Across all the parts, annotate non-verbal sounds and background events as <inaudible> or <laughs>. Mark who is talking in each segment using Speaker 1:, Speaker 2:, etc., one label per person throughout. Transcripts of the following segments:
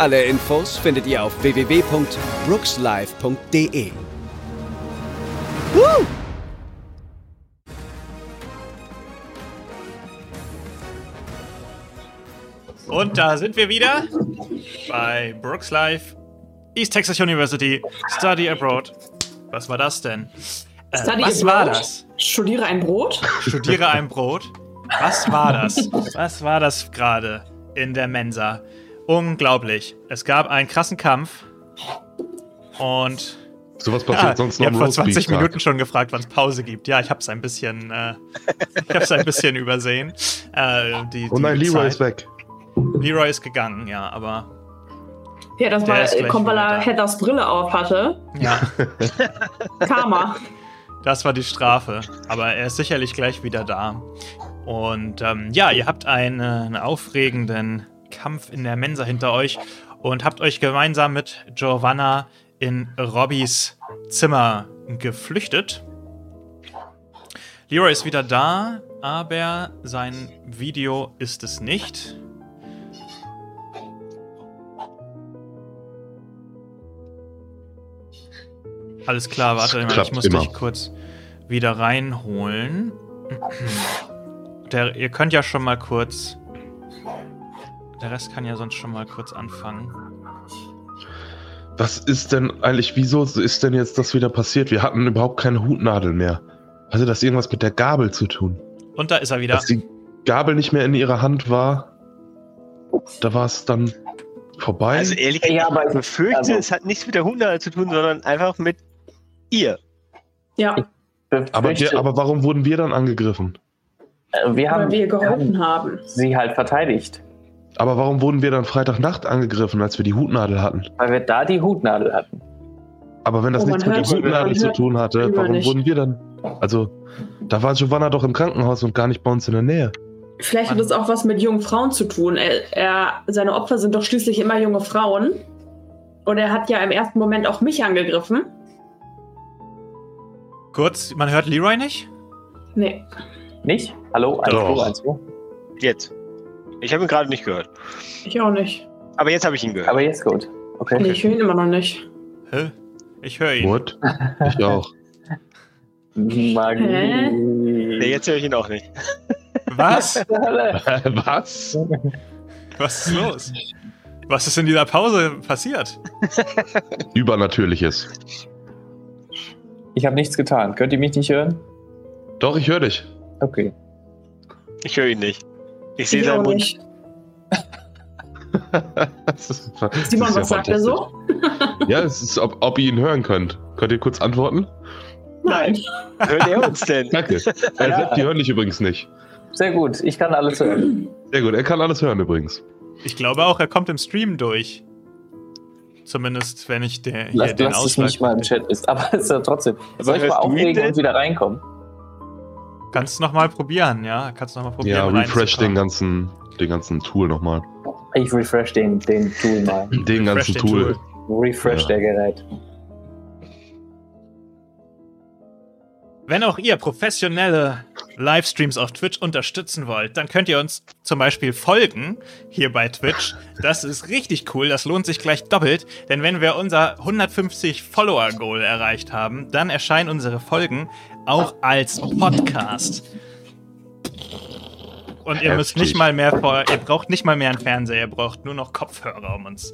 Speaker 1: Alle Infos findet ihr auf www.brookslive.de. Woo!
Speaker 2: Und da sind wir wieder bei Brooks Live, East Texas University, Study Abroad. Was war das denn? Äh,
Speaker 3: Study
Speaker 2: was
Speaker 3: abroad?
Speaker 2: war das?
Speaker 3: Studiere ein Brot?
Speaker 2: Studiere ein Brot. Was war das? Was war das gerade in der Mensa? Unglaublich. Es gab einen krassen Kampf und
Speaker 4: Sowas passiert
Speaker 2: ja,
Speaker 4: sonst noch
Speaker 2: habt
Speaker 4: im
Speaker 2: vor 20
Speaker 4: Roastbeef-Tag.
Speaker 2: Minuten schon gefragt, wann es Pause gibt. Ja, ich habe es ein bisschen, äh, ich habe ein bisschen übersehen. Äh, die,
Speaker 4: Oh nein,
Speaker 2: die
Speaker 4: Leroy
Speaker 2: Zeit.
Speaker 4: ist weg.
Speaker 2: Leroy ist gegangen, ja, aber
Speaker 3: Ja, das war,
Speaker 2: gleich
Speaker 3: kommt, weil er. Heathers Brille auf hatte.
Speaker 2: ja. <laughs>
Speaker 3: Karma.
Speaker 2: Das war die Strafe. Aber er ist sicherlich gleich wieder da. Und ähm, ja, ihr habt einen, einen aufregenden Kampf in der Mensa hinter euch und habt euch gemeinsam mit Giovanna in Robbys Zimmer geflüchtet. Leroy ist wieder da, aber sein Video ist es nicht. Alles klar, warte mal, ich muss
Speaker 4: immer.
Speaker 2: dich kurz wieder reinholen. <clears throat> Der, ihr könnt ja schon mal kurz. Der Rest kann ja sonst schon mal kurz anfangen.
Speaker 4: Was ist denn eigentlich, wieso ist denn jetzt das wieder passiert? Wir hatten überhaupt keine Hutnadel mehr. Hatte das irgendwas mit der Gabel zu tun?
Speaker 2: Und da ist er wieder.
Speaker 4: Dass die Gabel nicht mehr in ihrer Hand war, da war es dann vorbei.
Speaker 5: Also ehrlich gesagt,
Speaker 6: Ja, aber
Speaker 5: ich befürchte,
Speaker 6: also-
Speaker 5: es hat nichts mit der Hunde zu tun, sondern einfach mit ihr.
Speaker 3: Ja,
Speaker 4: aber, wir, aber warum wurden wir dann angegriffen?
Speaker 6: äh, wir haben
Speaker 3: weil wir geholfen haben.
Speaker 6: sie halt verteidigt,
Speaker 4: Aber warum wurden wir dann Freitagnacht angegriffen, als wir die Hutnadel hatten?
Speaker 6: weil wir da die Hutnadel hatten.
Speaker 4: Aber wenn das
Speaker 3: Oh,
Speaker 4: nichts mit der Hutnadel zu tun hatte, warum
Speaker 3: nicht.
Speaker 4: wurden wir dann? Also, da war Giovanna doch im Krankenhaus und gar nicht bei uns in der Nähe.
Speaker 3: Vielleicht hat es auch was mit jungen Frauen zu tun. Er, er, seine Opfer sind doch schließlich immer junge Frauen. Und er hat ja im ersten Moment auch mich angegriffen.
Speaker 2: Kurz, man hört Leroy nicht?
Speaker 3: Nee.
Speaker 6: Nicht? Hallo? Eins,
Speaker 4: Doch.
Speaker 6: zwei, eins, zwei.
Speaker 5: Jetzt. Ich habe ihn gerade nicht gehört.
Speaker 3: Ich auch nicht.
Speaker 5: Aber jetzt habe ich ihn gehört.
Speaker 6: Aber jetzt gut. Okay.
Speaker 3: Nee, ich höre ihn immer noch nicht.
Speaker 2: Hä? Ich höre ihn.
Speaker 4: What? Ich auch. <laughs>
Speaker 6: Magie.
Speaker 3: Hä?
Speaker 5: Nee, jetzt höre ich ihn auch nicht.
Speaker 2: Was? <laughs> <laughs>
Speaker 4: Was?
Speaker 2: Was ist los? Was ist in dieser Pause passiert?
Speaker 4: Übernatürliches.
Speaker 6: Ich habe nichts getan. Könnt ihr mich nicht hören?
Speaker 4: Doch, ich höre dich.
Speaker 6: Okay.
Speaker 5: Ich höre ihn nicht. Ich sehe
Speaker 3: auch
Speaker 5: Mund. <laughs>
Speaker 3: Simon, was sagt er so?
Speaker 4: Ja, es ist, ob, ob ihr ihn hören könnt. Könnt ihr kurz antworten?
Speaker 3: Nein.
Speaker 5: Hört er uns denn?
Speaker 4: Danke. Er
Speaker 6: Ja.
Speaker 4: sagt, die hören dich übrigens nicht.
Speaker 6: Sehr gut. Ich kann alles hören.
Speaker 4: Sehr gut, er kann alles hören übrigens.
Speaker 2: Ich glaube auch, er kommt im Stream durch. Zumindest, wenn ich der, hier
Speaker 6: Lass,
Speaker 2: den
Speaker 6: lass es
Speaker 2: Ausschlag.
Speaker 6: nicht mal im Chat ist. Aber es <laughs> ist ja trotzdem. Soll ich mal auflegen
Speaker 5: denn?
Speaker 6: und wieder reinkommen?
Speaker 2: Kannst du nochmal probieren, ja? Kannst du nochmal probieren.
Speaker 4: Ja, refresh den ganzen, den ganzen Tool nochmal.
Speaker 6: Ich refresh den, den Tool mal. <laughs>
Speaker 4: Den ganzen
Speaker 2: den
Speaker 4: Tool.
Speaker 6: Refresh
Speaker 4: Ja.
Speaker 6: der Gerät.
Speaker 2: Wenn auch ihr professionelle Livestreams auf Twitch unterstützen wollt, dann könnt ihr uns zum Beispiel folgen hier bei Twitch. Das ist richtig cool, das lohnt sich gleich doppelt, denn wenn wir unser 150 Follower-Goal erreicht haben, dann erscheinen unsere Folgen auch als Podcast. Und ihr müsst
Speaker 4: Heftig.
Speaker 2: nicht mal mehr vor, ihr braucht nicht mal mehr einen Fernseher, ihr braucht nur noch Kopfhörer, um uns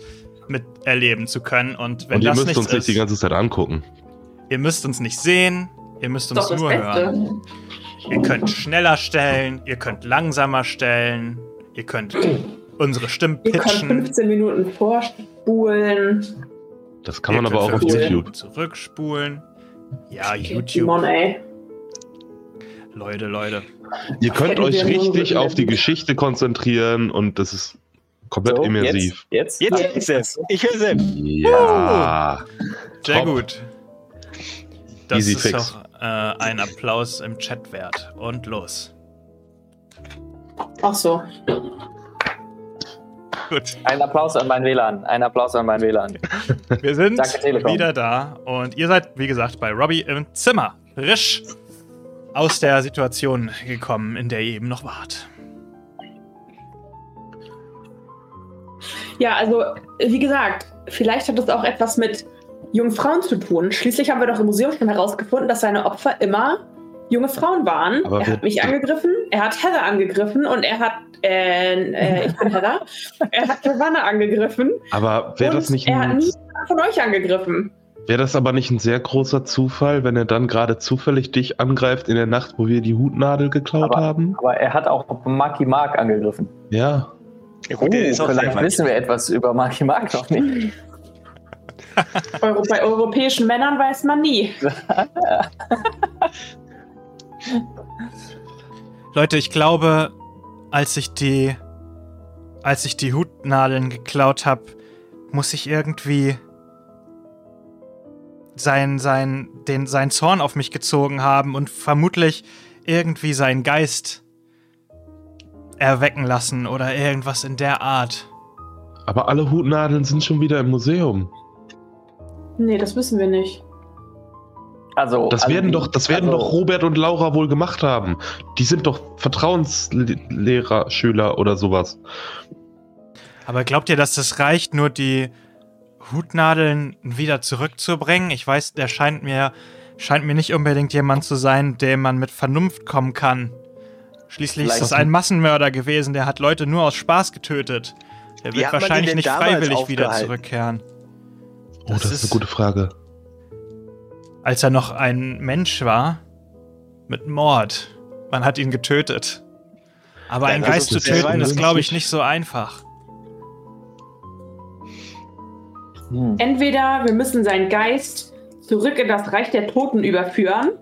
Speaker 2: miterleben zu können. Und wenn
Speaker 4: Und ihr
Speaker 2: das
Speaker 4: müsst uns nicht die ganze Zeit angucken.
Speaker 2: ihr müsst uns nicht sehen, ihr müsst uns nur
Speaker 3: Beste.
Speaker 2: hören. Ihr könnt schneller stellen, ihr könnt langsamer stellen, ihr könnt unsere Stimmen
Speaker 3: Ihr könnt
Speaker 2: pitchen.
Speaker 3: 15 Minuten vorspulen.
Speaker 4: Das kann
Speaker 2: ihr
Speaker 4: man aber auch auf
Speaker 2: 15
Speaker 4: YouTube.
Speaker 2: Minuten Zurückspulen. Ja, YouTube.
Speaker 3: Simon, ey.
Speaker 2: Leute, Leute.
Speaker 4: Ihr könnt euch richtig auf die Geschichte konzentrieren und das ist Komplett
Speaker 6: So,
Speaker 4: immersiv.
Speaker 6: Jetzt,
Speaker 5: Jetzt
Speaker 6: jetzt.
Speaker 5: ist es. Ich höre es.
Speaker 4: Ja.
Speaker 2: Sehr
Speaker 4: Top.
Speaker 2: gut. Das
Speaker 4: Easy
Speaker 2: ist
Speaker 4: fix.
Speaker 2: doch äh, ein Applaus im Chat wert. Und los.
Speaker 3: Ach so.
Speaker 2: Gut.
Speaker 6: Ein Applaus an mein WLAN. Ein Applaus an mein WLAN.
Speaker 2: Wir sind
Speaker 6: Danke,
Speaker 2: wieder da und ihr seid, wie gesagt, bei Robbie im Zimmer. Risch aus der Situation gekommen, in der ihr eben noch wart.
Speaker 3: Ja, also, wie gesagt, vielleicht hat es auch etwas mit jungen Frauen zu tun. Schließlich haben wir doch im Museum schon herausgefunden, dass seine Opfer immer junge Frauen waren.
Speaker 4: Aber
Speaker 3: er hat mich angegriffen, er hat Heather angegriffen und er hat, äh, äh, ich bin Heather, <laughs> er hat Giovanna angegriffen.
Speaker 4: Aber wäre das nicht
Speaker 3: er hat
Speaker 4: ein,
Speaker 3: nie von euch angegriffen.
Speaker 4: Wäre das aber nicht ein sehr großer Zufall, wenn er dann gerade zufällig dich angreift in der Nacht, wo wir die Hutnadel geklaut
Speaker 6: Aber-
Speaker 4: haben?
Speaker 6: Aber er hat auch Marky Mark angegriffen.
Speaker 4: Ja.
Speaker 5: Ja, gut, auch
Speaker 6: vielleicht wissen wir etwas über Marky Mark noch nicht. <laughs>
Speaker 3: Euro bei europäischen Männern weiß man nie. <laughs>
Speaker 2: Leute, ich glaube, als ich die, als ich die Hutnadeln geklaut habe, muss ich irgendwie sein, sein, den, sein Zorn auf mich gezogen haben und vermutlich irgendwie seinen Geist erwecken lassen oder irgendwas in der Art.
Speaker 4: Aber alle Hutnadeln sind schon wieder im Museum.
Speaker 3: Nee, das wissen wir nicht.
Speaker 6: Also,
Speaker 4: Das
Speaker 6: also
Speaker 4: werden
Speaker 6: die-
Speaker 4: doch, das werden
Speaker 6: also,
Speaker 4: doch Robert und Laura wohl gemacht haben. Die sind doch Vertrauenslehrer, Schüler oder sowas.
Speaker 2: Aber glaubt ihr, dass das reicht, nur die Hutnadeln wieder zurückzubringen? Ich weiß, der scheint mir, scheint mir nicht unbedingt jemand zu sein, dem man mit Vernunft kommen kann. Schließlich ist
Speaker 6: Vielleicht-
Speaker 2: es ein Massenmörder gewesen, der hat Leute nur aus Spaß getötet. Der
Speaker 5: Wie
Speaker 2: wird wahrscheinlich nicht freiwillig wieder zurückkehren.
Speaker 4: Oh, das,
Speaker 2: Das
Speaker 4: ist
Speaker 2: ist-
Speaker 4: eine gute Frage.
Speaker 2: Als er noch ein Mensch war, mit Mord. Man hat ihn getötet. Aber
Speaker 5: Ja,
Speaker 2: einen
Speaker 5: das
Speaker 2: Geist zu
Speaker 5: ist
Speaker 2: töten, ist, glaube ich, nicht so einfach.
Speaker 6: Hm.
Speaker 3: Entweder wir müssen seinen Geist zurück in das Reich der Toten überführen,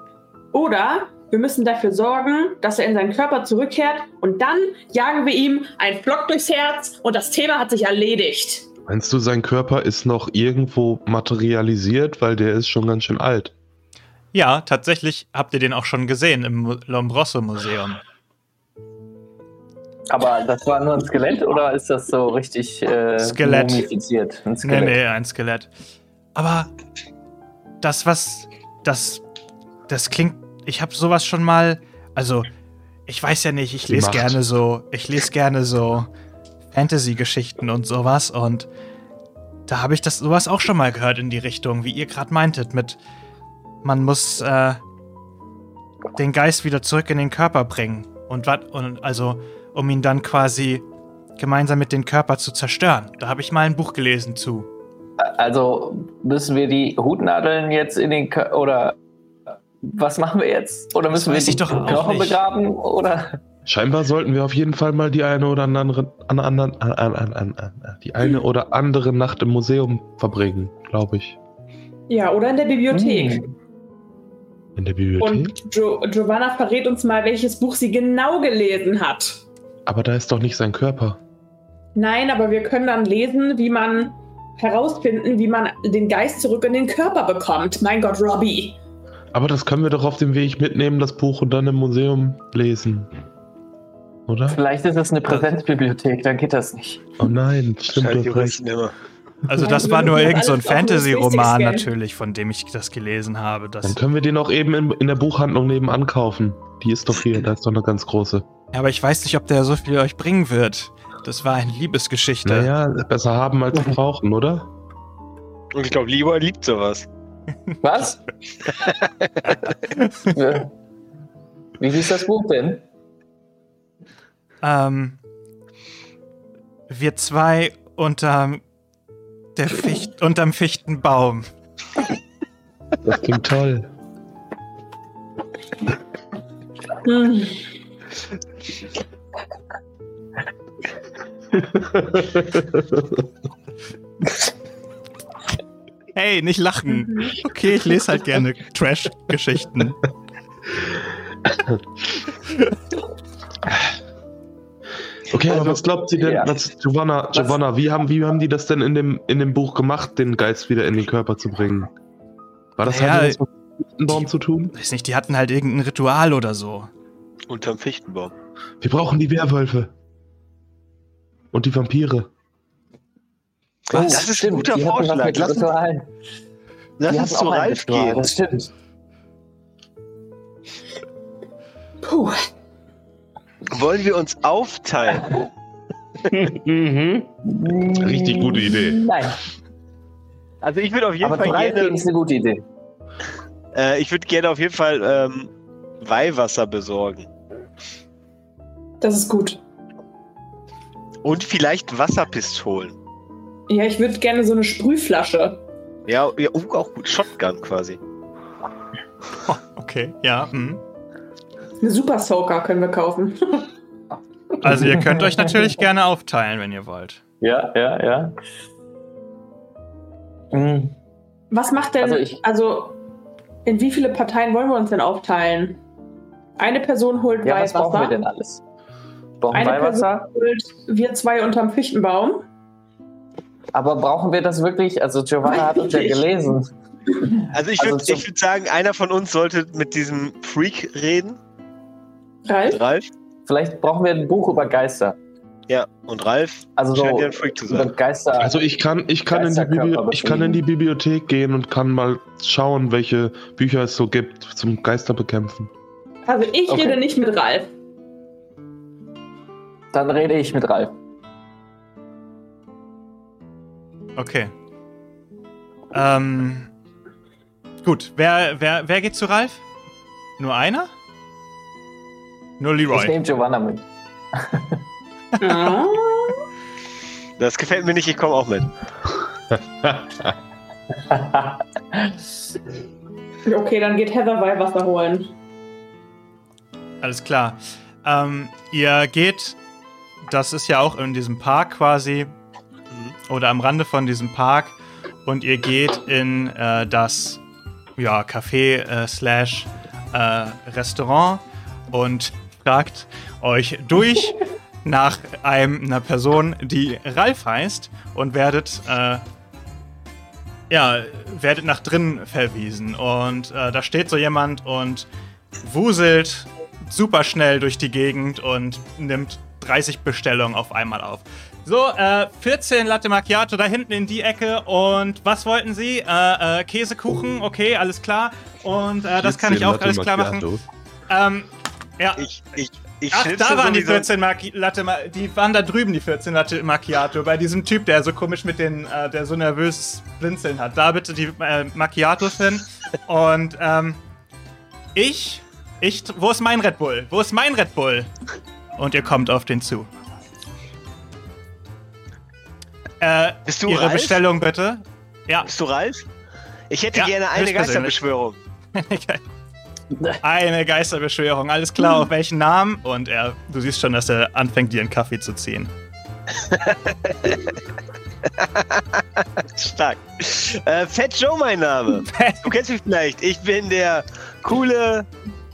Speaker 3: oder wir müssen dafür sorgen, dass er in seinen Körper zurückkehrt und dann jagen wir ihm einen Flock durchs Herz und das Thema hat sich erledigt.
Speaker 4: Meinst du, sein Körper ist noch irgendwo materialisiert, weil der ist schon ganz schön alt?
Speaker 2: Ja, tatsächlich habt ihr den auch schon gesehen im Lombroso Museum.
Speaker 6: Aber das war nur ein Skelett oder ist das so richtig äh,
Speaker 2: Skelett.
Speaker 6: mumifiziert? Ein
Speaker 2: Nee,
Speaker 6: Skelett.
Speaker 2: nee, ein Skelett. Aber das, was. Das. Das klingt. Ich habe sowas schon mal. Also, ich weiß ja nicht, ich lese gerne so. Ich lese gerne so Fantasy-Geschichten und sowas und da habe ich das sowas auch schon mal gehört in die Richtung, wie ihr gerade meintet, mit man muss äh, den Geist wieder zurück in den Körper bringen. Und wat, und also, um ihn dann quasi gemeinsam mit dem Körper zu zerstören. Da habe ich mal ein Buch gelesen zu.
Speaker 6: Also müssen wir die Hutnadeln jetzt in den Kö oder was machen wir jetzt? Oder müssen wir
Speaker 2: weiß
Speaker 6: die
Speaker 2: ich doch auch
Speaker 6: Knochen
Speaker 2: nicht.
Speaker 6: begraben? Oder?
Speaker 4: Scheinbar sollten wir auf jeden Fall mal die eine oder andere, an, an, an, an, an, an, an, die eine oder andere Nacht im Museum verbringen, glaube ich.
Speaker 3: Ja, oder in der Bibliothek.
Speaker 6: Hm.
Speaker 4: In der Bibliothek.
Speaker 3: Und jo Giovanna verrät uns mal, welches Buch sie genau gelesen hat.
Speaker 4: Aber da ist doch nicht sein Körper.
Speaker 3: Nein, aber wir können dann lesen, wie man herausfinden, wie man den Geist zurück in den Körper bekommt. Mein Gott, Robbie.
Speaker 4: Aber das können wir doch auf dem Weg mitnehmen, das Buch und dann im Museum lesen. Oder?
Speaker 6: Vielleicht ist es eine Präsenzbibliothek, dann geht das nicht.
Speaker 4: Oh nein, stimmt, hast recht.
Speaker 5: Immer.
Speaker 2: Also das war nur
Speaker 3: müssen
Speaker 2: irgend so ein Fantasy-Roman natürlich, von dem ich das gelesen habe.
Speaker 4: Dann können wir den auch eben in, in der Buchhandlung nebenan kaufen. Die ist doch hier, da ist doch eine ganz große.
Speaker 2: Ja, aber ich weiß nicht, ob der so viel euch bringen wird. Das war eine Liebesgeschichte.
Speaker 4: Naja, besser haben als <laughs> brauchen, oder?
Speaker 5: Und ich glaube, Lieber liebt sowas.
Speaker 6: Was? <laughs> Wie hieß das Buch denn?
Speaker 2: Ähm, wir zwei unterm, der Ficht, unterm Fichtenbaum.
Speaker 4: Das klingt toll.
Speaker 2: Hey, nicht lachen. Okay, ich lese halt gerne Trash-Geschichten.
Speaker 4: Okay, aber
Speaker 5: Also,
Speaker 4: was glaubt sie denn,
Speaker 6: ja.
Speaker 4: was, Giovanna, Giovanna, wie haben, wie haben die das denn in dem, in dem Buch gemacht, den Geist wieder in den Körper zu bringen? War das
Speaker 2: Ja,
Speaker 4: halt was mit dem Fichtenbaum zu tun?
Speaker 2: Weiß nicht, die hatten halt irgendein Ritual oder so.
Speaker 5: Unterm Fichtenbaum.
Speaker 4: Wir brauchen die Werwölfe. Und die Vampire.
Speaker 5: Was? Das ist ein guter
Speaker 6: die
Speaker 5: Vorschlag. Lass uns-. Lass uns zu Ralf gehen.
Speaker 6: Das stimmt.
Speaker 3: Puh.
Speaker 5: Wollen wir uns aufteilen?
Speaker 7: Mhm.
Speaker 4: Richtig gute Idee.
Speaker 6: Nein,
Speaker 5: Also ich würde auf jeden
Speaker 6: aber
Speaker 5: Fall gerne,
Speaker 6: ist eine gute Idee.
Speaker 5: äh, ich würde gerne auf jeden Fall ähm, Weihwasser besorgen.
Speaker 3: Das ist gut.
Speaker 5: Und vielleicht Wasserpistolen.
Speaker 3: Ja, ich würde gerne so eine Sprühflasche.
Speaker 5: Ja, ja uh, auch gut. Shotgun quasi.
Speaker 2: Oh, <laughs> okay, ja. Hm.
Speaker 3: Eine Super Soaker können wir kaufen. <laughs>
Speaker 2: Also ihr könnt euch natürlich gerne aufteilen, wenn ihr wollt.
Speaker 6: Ja, ja, ja. Hm,
Speaker 3: Was macht denn,
Speaker 6: Also
Speaker 3: also,
Speaker 6: ich-
Speaker 3: in wie viele Parteien wollen wir uns denn aufteilen? Eine Person holt
Speaker 6: Ja, was brauchen wir
Speaker 3: Weihwasser,
Speaker 6: denn alles? Brauchen
Speaker 3: eine
Speaker 6: Weihwasser?
Speaker 3: Person holt wir zwei unterm Fichtenbaum.
Speaker 6: Aber brauchen wir das wirklich? Also Giovanna hat uns ja gelesen.
Speaker 5: Also ich
Speaker 6: Also
Speaker 5: würde ich würd sagen, einer von uns sollte mit diesem Freak reden.
Speaker 3: Ralf?
Speaker 5: Ralf.
Speaker 6: Vielleicht brauchen wir ein Buch über Geister.
Speaker 5: Ja, und Ralf
Speaker 6: Also
Speaker 5: scheint
Speaker 6: so
Speaker 5: ja ein Freak zu sein.
Speaker 6: Geister.
Speaker 4: Also ich kann, ich kann, in die, Bibli ich kann in die. Bibliothek gehen und kann mal schauen, welche Bücher es so gibt zum Geisterbekämpfen.
Speaker 3: Also ich
Speaker 6: Okay.
Speaker 3: rede nicht mit Ralf.
Speaker 6: Dann rede ich mit Ralf.
Speaker 2: Okay. Ähm. Gut, wer, wer, wer geht zu Ralf? Nur einer? Nur
Speaker 6: Ich
Speaker 2: Leroy.
Speaker 6: nehme Giovanna mit.
Speaker 3: Ah.
Speaker 5: Das gefällt mir nicht, ich komme auch mit. <laughs>
Speaker 3: Okay, dann geht Heather Weihwasser holen.
Speaker 2: Alles klar. Ähm, ihr geht, das ist ja auch in diesem Park quasi, oder am Rande von diesem Park, und ihr geht in äh, das ja, Café äh, slash äh, Restaurant und fragt euch durch <laughs> nach einem, einer Person, die Ralf heißt, und werdet äh, ja, werdet nach drinnen verwiesen. Und äh, da steht so jemand und wuselt super schnell durch die Gegend und nimmt 30 Bestellungen auf einmal auf. So, äh, 14 Latte Macchiato da hinten in die Ecke. Und was wollten Sie? Äh, äh, Käsekuchen, okay, alles klar. Und äh, das kann ich
Speaker 4: 14
Speaker 2: auch
Speaker 4: Latte
Speaker 2: alles klar machen.
Speaker 4: Macchiato.
Speaker 2: Ähm, ja.
Speaker 5: Ich, ich, ich
Speaker 2: Ach, da waren die
Speaker 5: sowieso-
Speaker 2: 14 Macchi Latte Ma Die waren da drüben, die 14 Latte Macchiato. Bei diesem Typ, der so komisch mit den, äh, der so nervös blinzeln hat. Da bitte die äh, Macchiatos hin. <laughs> Und, ähm, ich, ich, wo ist mein Red Bull? Wo ist mein Red Bull? Und ihr kommt auf den zu. Äh,
Speaker 5: Bist du
Speaker 2: Ihre
Speaker 5: Ralf?
Speaker 2: Bestellung bitte. Ja.
Speaker 5: Bist du Ralf? Ich hätte
Speaker 2: Ja,
Speaker 5: gerne eine. Geisterbeschwörung. <laughs>
Speaker 2: Eine Geisterbeschwörung, alles klar, auf welchen Namen? Und er, du siehst schon, dass er anfängt, dir einen Kaffee zu ziehen. <laughs>
Speaker 5: Stark. Äh, Fat Joe mein Name. <laughs> Du kennst mich vielleicht. Ich bin der coole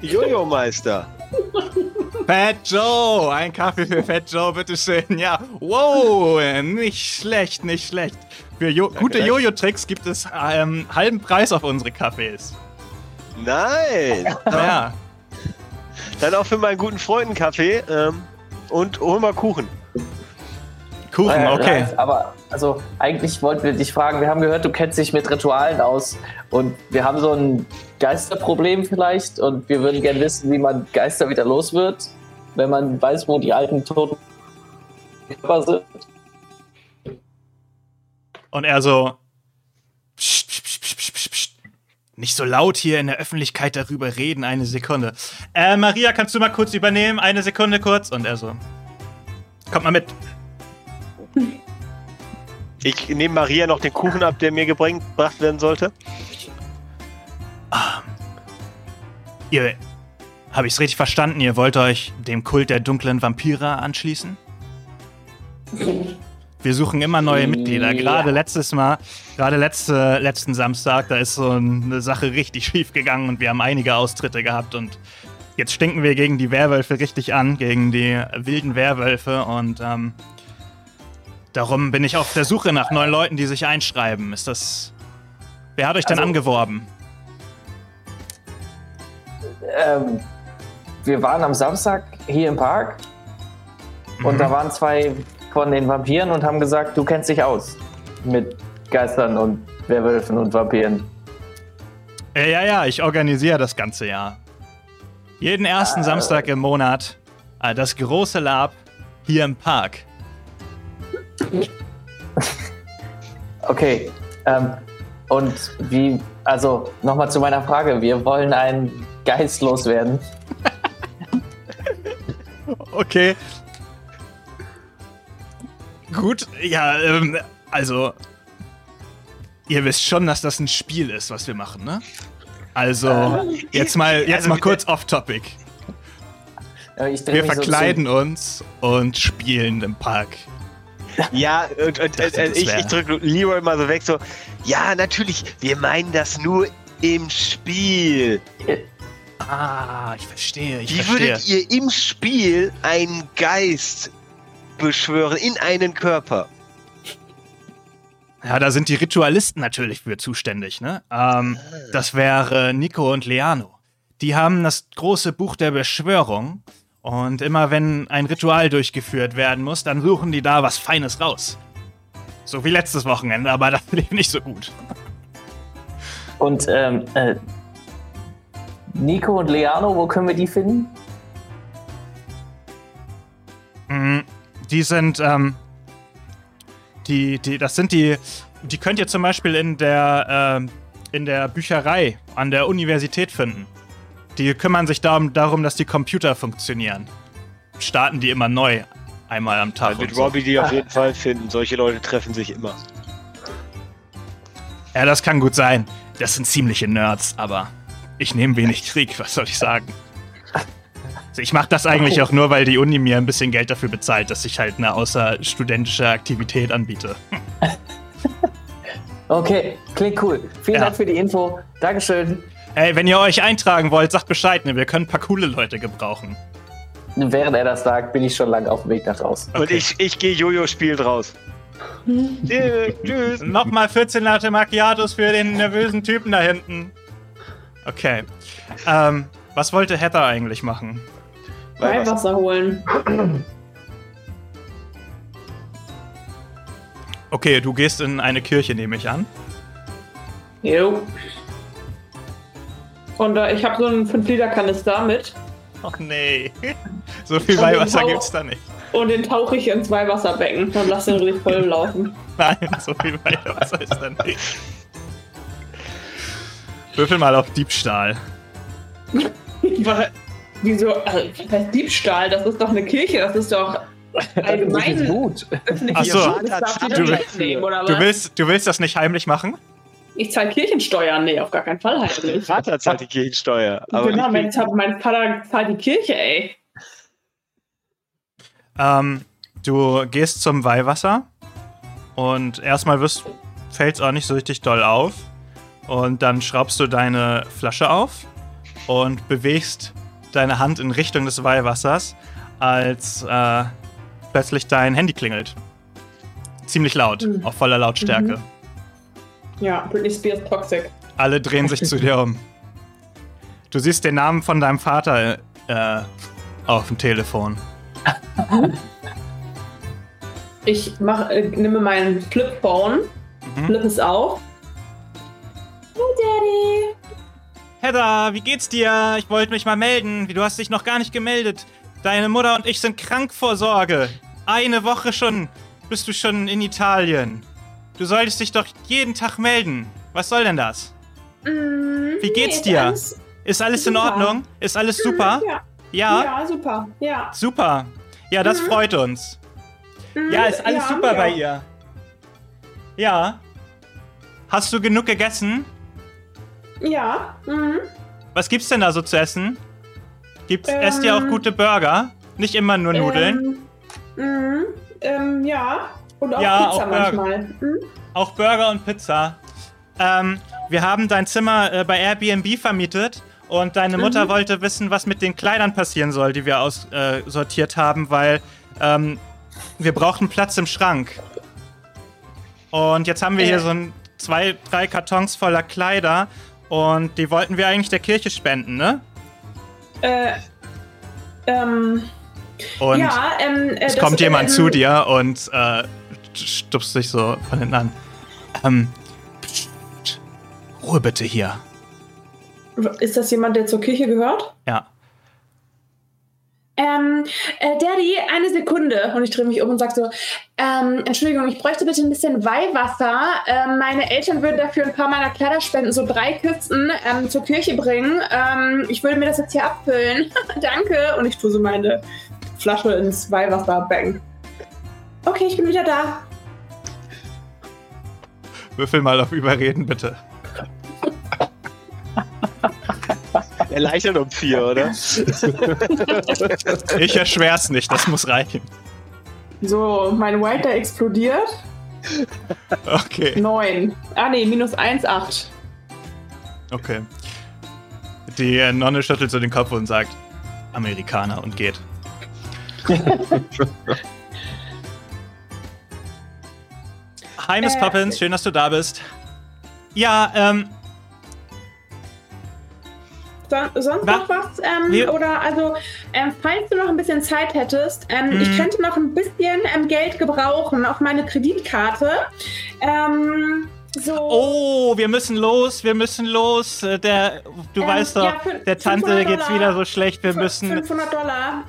Speaker 5: Jojo-Meister. <laughs>
Speaker 2: Fat Joe, ein Kaffee für Fat Joe, bitteschön. Ja, wow, nicht schlecht, nicht schlecht. Für jo gute
Speaker 5: danke.
Speaker 2: Jojo-Tricks gibt es ähm, halben Preis auf unsere Kaffees.
Speaker 5: Nein. <laughs>
Speaker 2: Ja,
Speaker 5: Dann auch für meinen guten Freund einen Kaffee. Ähm, und hol mal Kuchen.
Speaker 2: Kuchen,
Speaker 6: Äh,
Speaker 2: okay.
Speaker 6: Ralf, aber also eigentlich wollten wir dich fragen, wir haben gehört, du kennst dich mit Ritualen aus und wir haben so ein Geisterproblem vielleicht und wir würden gerne wissen, wie man Geister wieder los wird, wenn man weiß, wo die alten toten Körper sind.
Speaker 2: Und er so. Psst, psst, psst. Nicht so laut hier in der Öffentlichkeit darüber reden, eine Sekunde. Äh, Maria, kannst du mal kurz übernehmen? Eine Sekunde kurz. Und er so. Kommt mal mit.
Speaker 5: Ich nehme Maria noch den Kuchen ab, der mir gebracht werden sollte.
Speaker 2: Ihr. Habe ich es richtig verstanden? Ihr wollt euch dem Kult der dunklen Vampire anschließen? Wir suchen immer neue Mitglieder.
Speaker 6: Ja.
Speaker 2: Gerade letztes Mal, gerade letzte, letzten Samstag, da ist so eine Sache richtig schief gegangen und wir haben einige Austritte gehabt und jetzt stinken wir gegen die Werwölfe richtig an, gegen die wilden Werwölfe und ähm, darum bin ich auf der Suche nach neuen Leuten, die sich einschreiben. Ist das. Wer hat euch denn
Speaker 6: Also-
Speaker 2: angeworben?
Speaker 6: Ähm, wir waren am Samstag hier im Park und
Speaker 2: Mhm.
Speaker 6: da waren zwei von den Vampiren und haben gesagt, du kennst dich aus mit Geistern und Werwölfen und Vampiren.
Speaker 2: Ja, ja, ja, ich organisiere das ganze Jahr. Jeden ersten
Speaker 6: Äh.
Speaker 2: Samstag im Monat äh, das große Lab hier im Park.
Speaker 6: Okay, ähm, und wie, also nochmal zu meiner Frage, wir wollen einen Geist loswerden. <laughs>
Speaker 2: Okay. Gut, ja, ähm, also. Ihr wisst schon, dass das ein Spiel ist, was wir machen, ne? Also, jetzt mal, jetzt
Speaker 5: Also
Speaker 2: mal kurz off-topic.
Speaker 6: Äh,
Speaker 2: Wir
Speaker 6: mich so
Speaker 2: verkleiden uns und spielen im Park.
Speaker 5: Ja, und, und,
Speaker 2: dachte,
Speaker 5: äh, ich, ich drücke Leroy mal so weg, so, ja, natürlich, wir meinen das nur im Spiel.
Speaker 2: Ah, ich verstehe, ich
Speaker 5: Wie
Speaker 2: verstehe.
Speaker 5: würdet ihr im Spiel einen Geist beschwören in einen Körper?
Speaker 2: Ja, da sind die Ritualisten natürlich für zuständig, ne? Ähm, das wäre Nico und Leano. Die haben das große Buch der Beschwörung und immer wenn ein Ritual durchgeführt werden muss, dann suchen die da was Feines raus. So wie letztes Wochenende, aber <laughs> das lief nicht so gut.
Speaker 6: Und ähm, äh, Nico und Leano, wo können wir die finden?
Speaker 2: Mm, Die sind, ähm, die, die, das sind die, die könnt ihr zum Beispiel in der, ähm, in der Bücherei an der Universität finden. Die kümmern sich darum, darum, dass die Computer funktionieren. Starten die immer neu, einmal am Tag.
Speaker 5: Dann wird
Speaker 2: und so.
Speaker 5: Robbie die auf jeden Fall finden. Solche Leute treffen sich immer.
Speaker 2: Ja, das kann gut sein. Das sind ziemliche Nerds, aber ich nehme wenig Krieg, was soll ich sagen? Also ich mache das eigentlich auch nur, weil die Uni mir ein bisschen Geld dafür bezahlt, dass ich halt eine außerstudentische Aktivität anbiete. <laughs>
Speaker 6: Okay, klingt cool. Vielen
Speaker 2: Ja.
Speaker 6: Dank für die Info. Dankeschön.
Speaker 2: Ey, wenn ihr euch eintragen wollt, sagt Bescheid, ne? Wir können ein paar coole Leute gebrauchen.
Speaker 6: Während er das sagt, bin ich schon lange auf dem Weg nach draußen.
Speaker 5: Und ich, ich gehe Jojo spielen raus. Tschüss. <laughs> Tschüss.
Speaker 2: Nochmal 14 Latte Macchiatos für den nervösen Typen da hinten. Okay. Ähm, was wollte Heather eigentlich machen?
Speaker 3: Weihwasser holen.
Speaker 2: Okay, du gehst in eine Kirche, nehme ich an.
Speaker 3: Jo. Und äh, ich habe so einen 5-Liter-Kanister mit
Speaker 2: Och nee. <laughs> So viel
Speaker 3: Und
Speaker 2: Weihwasser gibt's da nicht.
Speaker 3: und den tauche ich ins Weihwasserbecken und lasse den richtig voll laufen. <laughs>
Speaker 2: Nein, so viel Weihwasser ist da nicht. Würfel mal auf Diebstahl. <laughs>
Speaker 3: Wieso? Also, was heißt Diebstahl? Das ist doch eine Kirche, das ist doch allgemein
Speaker 6: gut.
Speaker 3: Das
Speaker 5: Du
Speaker 2: willst-
Speaker 3: mitnehmen, oder
Speaker 2: Du willst, du willst das nicht heimlich machen?
Speaker 3: Ich zahle Kirchensteuern. Nee, auf gar keinen Fall heimlich.
Speaker 5: Vater zahlt die Kirchensteuer. Aber
Speaker 3: genau, mein, mein Vater zahlt die Kirche, ey.
Speaker 2: Ähm, du gehst zum Weihwasser und erstmal wirst, fällt's auch nicht so richtig doll auf. Und dann schraubst du deine Flasche auf und bewegst deine Hand in Richtung des Weihwassers, als äh, plötzlich dein Handy klingelt. Ziemlich laut,
Speaker 3: Mhm.
Speaker 2: auf voller Lautstärke.
Speaker 3: Mhm. Ja, Britney Spears Toxic.
Speaker 2: Alle drehen sich zu dir um. Du siehst den Namen von deinem Vater äh, auf dem Telefon.
Speaker 3: Ich mach, äh, nehme meinen Flip-Phone,
Speaker 2: Mhm.
Speaker 3: flip es auf. Hey, Daddy.
Speaker 2: Heather, wie geht's dir? Ich wollte mich mal melden. Du hast dich noch gar nicht gemeldet. Deine Mutter und ich sind krank vor Sorge. Eine Woche schon bist du schon in Italien. Du solltest dich doch jeden Tag melden. Was soll denn das?
Speaker 3: Mm,
Speaker 2: Wie geht's
Speaker 3: ist
Speaker 2: dir?
Speaker 3: alles-
Speaker 2: Ist alles in
Speaker 3: Super.
Speaker 2: Ordnung? Ist alles super?
Speaker 3: Ja.
Speaker 2: Ja?
Speaker 3: ja, super. Ja.
Speaker 2: Super. Ja, das freut uns.
Speaker 3: Mm,
Speaker 2: Ja, ist alles
Speaker 3: ja,
Speaker 2: super bei ihr. Ja. Hast du genug gegessen?
Speaker 3: Ja. Mhm.
Speaker 2: Was gibt's denn da so zu essen? Gibt's, esst ihr auch
Speaker 3: Ähm,
Speaker 2: gute Burger? Nicht immer nur Nudeln?
Speaker 3: Ähm, mhm. ähm, ja. Und auch
Speaker 2: Ja,
Speaker 3: Pizza
Speaker 2: auch Burger.
Speaker 3: manchmal. Mhm.
Speaker 2: Auch Burger und Pizza. Ähm, wir haben dein Zimmer äh, bei Airbnb vermietet Und deine Mutter wollte wissen, was mit den Kleidern passieren soll, die wir aussortiert äh, haben, weil ähm, wir brauchten Platz im Schrank. Und jetzt haben wir hier so ein, zwei, drei Kartons voller Kleider und die wollten wir eigentlich der Kirche spenden, ne?
Speaker 3: Äh, ähm,
Speaker 2: Und
Speaker 3: ja, ähm, äh,
Speaker 2: es kommt jemand
Speaker 3: ähm,
Speaker 2: zu dir und äh, stupst dich so von hinten an. Ähm, pst, pst, Ruhe bitte hier.
Speaker 3: Ist das jemand, der zur Kirche gehört?
Speaker 2: Ja.
Speaker 3: Ähm, äh, Daddy, eine Sekunde. Und ich drehe mich um und sage so, ähm, Entschuldigung, ich bräuchte bitte ein bisschen Weihwasser. Ähm, meine Eltern würden dafür ein paar meiner Kleider spenden, so drei Kisten ähm, zur Kirche bringen. Ähm, ich würde mir das jetzt hier abfüllen. <laughs> Danke. Und ich tue so meine Flasche ins Weihwasser. Bang. Okay, ich bin wieder da.
Speaker 2: Würfel mal auf Überreden, bitte. <laughs>
Speaker 5: Erleichtert um vier, oder? <laughs>
Speaker 2: Ich erschwer's nicht, das muss reichen.
Speaker 3: So, mein White explodiert.
Speaker 2: Okay,
Speaker 3: Neun. Ah, nee, minus eins, acht.
Speaker 2: okay. Die äh, Nonne schüttelt so den Kopf und sagt, Amerikaner und geht. <laughs> Hi, Miss
Speaker 3: Äh,
Speaker 2: Poppins, schön, dass du da bist. Ja, ähm,
Speaker 3: Son sonst
Speaker 2: Was?
Speaker 3: noch was? Ähm,
Speaker 2: Wir-
Speaker 3: oder also, ähm, falls du noch ein bisschen Zeit hättest, ähm,
Speaker 2: Mhm.
Speaker 3: ich könnte noch ein bisschen ähm, Geld gebrauchen auf meine Kreditkarte. Ähm, so.
Speaker 2: oh, wir müssen los, wir müssen los. Äh, Der, du
Speaker 3: Ähm,
Speaker 2: weißt doch,
Speaker 3: ja,
Speaker 2: der Tante
Speaker 3: 500
Speaker 2: geht's
Speaker 3: Dollar.
Speaker 2: wieder so schlecht, wir müssen.
Speaker 3: 500 Dollar.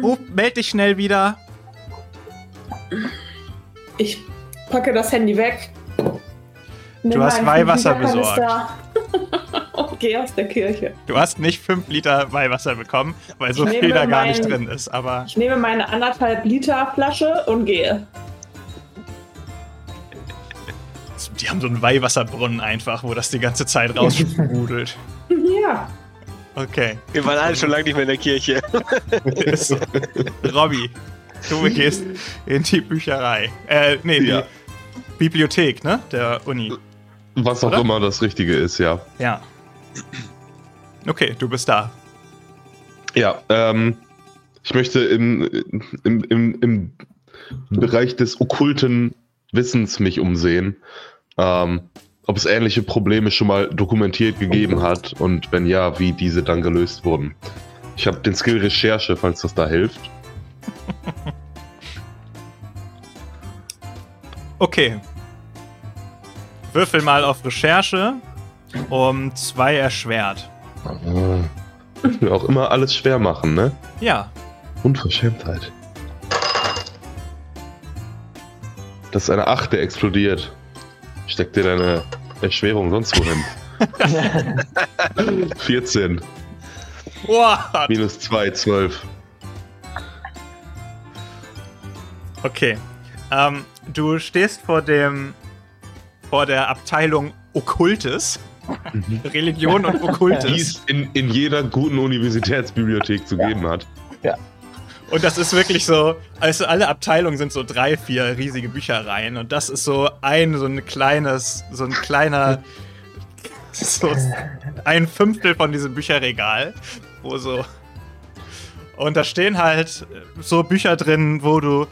Speaker 2: Ruf, meld dich schnell wieder.
Speaker 3: Ich packe das Handy weg.
Speaker 2: Du hast Weihwasser <laughs>
Speaker 3: Und geh aus der Kirche.
Speaker 2: Du hast nicht 5 Liter Weihwasser bekommen, weil so
Speaker 3: Ich
Speaker 2: viel da gar nicht
Speaker 3: mein-
Speaker 2: drin ist. Aber
Speaker 3: Ich nehme meine anderthalb Liter Flasche und gehe.
Speaker 2: die haben so einen Weihwasserbrunnen einfach, wo das die ganze Zeit raussprudelt. <laughs>
Speaker 3: Ja.
Speaker 2: Okay.
Speaker 5: Wir waren alle schon lange nicht mehr in der Kirche. <laughs>
Speaker 2: Robby, du gehst in die Bücherei. Äh, nee,
Speaker 4: Ja.
Speaker 2: die Bibliothek, ne? Der Uni.
Speaker 4: Was auch
Speaker 2: Oder?
Speaker 4: immer das Richtige ist, ja.
Speaker 2: Ja. Okay, du bist da.
Speaker 4: Ja, ähm, ich möchte im, im, im, im Bereich des okkulten Wissens mich umsehen. Ähm, ob es ähnliche Probleme schon mal dokumentiert gegeben hat und wenn ja, wie diese dann gelöst wurden. Ich habe den Skill Recherche, falls das da hilft. <laughs>
Speaker 2: Okay. Würfel mal auf Recherche um zwei erschwert.
Speaker 4: Ah, Mir auch immer alles schwer machen, ne?
Speaker 2: Ja.
Speaker 4: Unverschämtheit. Das ist eine 8, der explodiert. Steck dir deine Erschwerung sonst wo hin. <laughs> 14.
Speaker 2: What?
Speaker 4: Minus 2, 12.
Speaker 2: Okay. Ähm, du stehst vor dem vor der Abteilung Okkultes. Religion und
Speaker 4: Die
Speaker 2: Okkultes.
Speaker 4: es in, in jeder guten Universitätsbibliothek zu geben hat.
Speaker 2: Und das ist wirklich so, also alle Abteilungen sind so drei, vier riesige Büchereien. Und das ist so ein, so ein kleines, so ein kleiner, so ein Fünftel von diesem Bücherregal, wo so. Und da stehen halt so Bücher drin, wo du,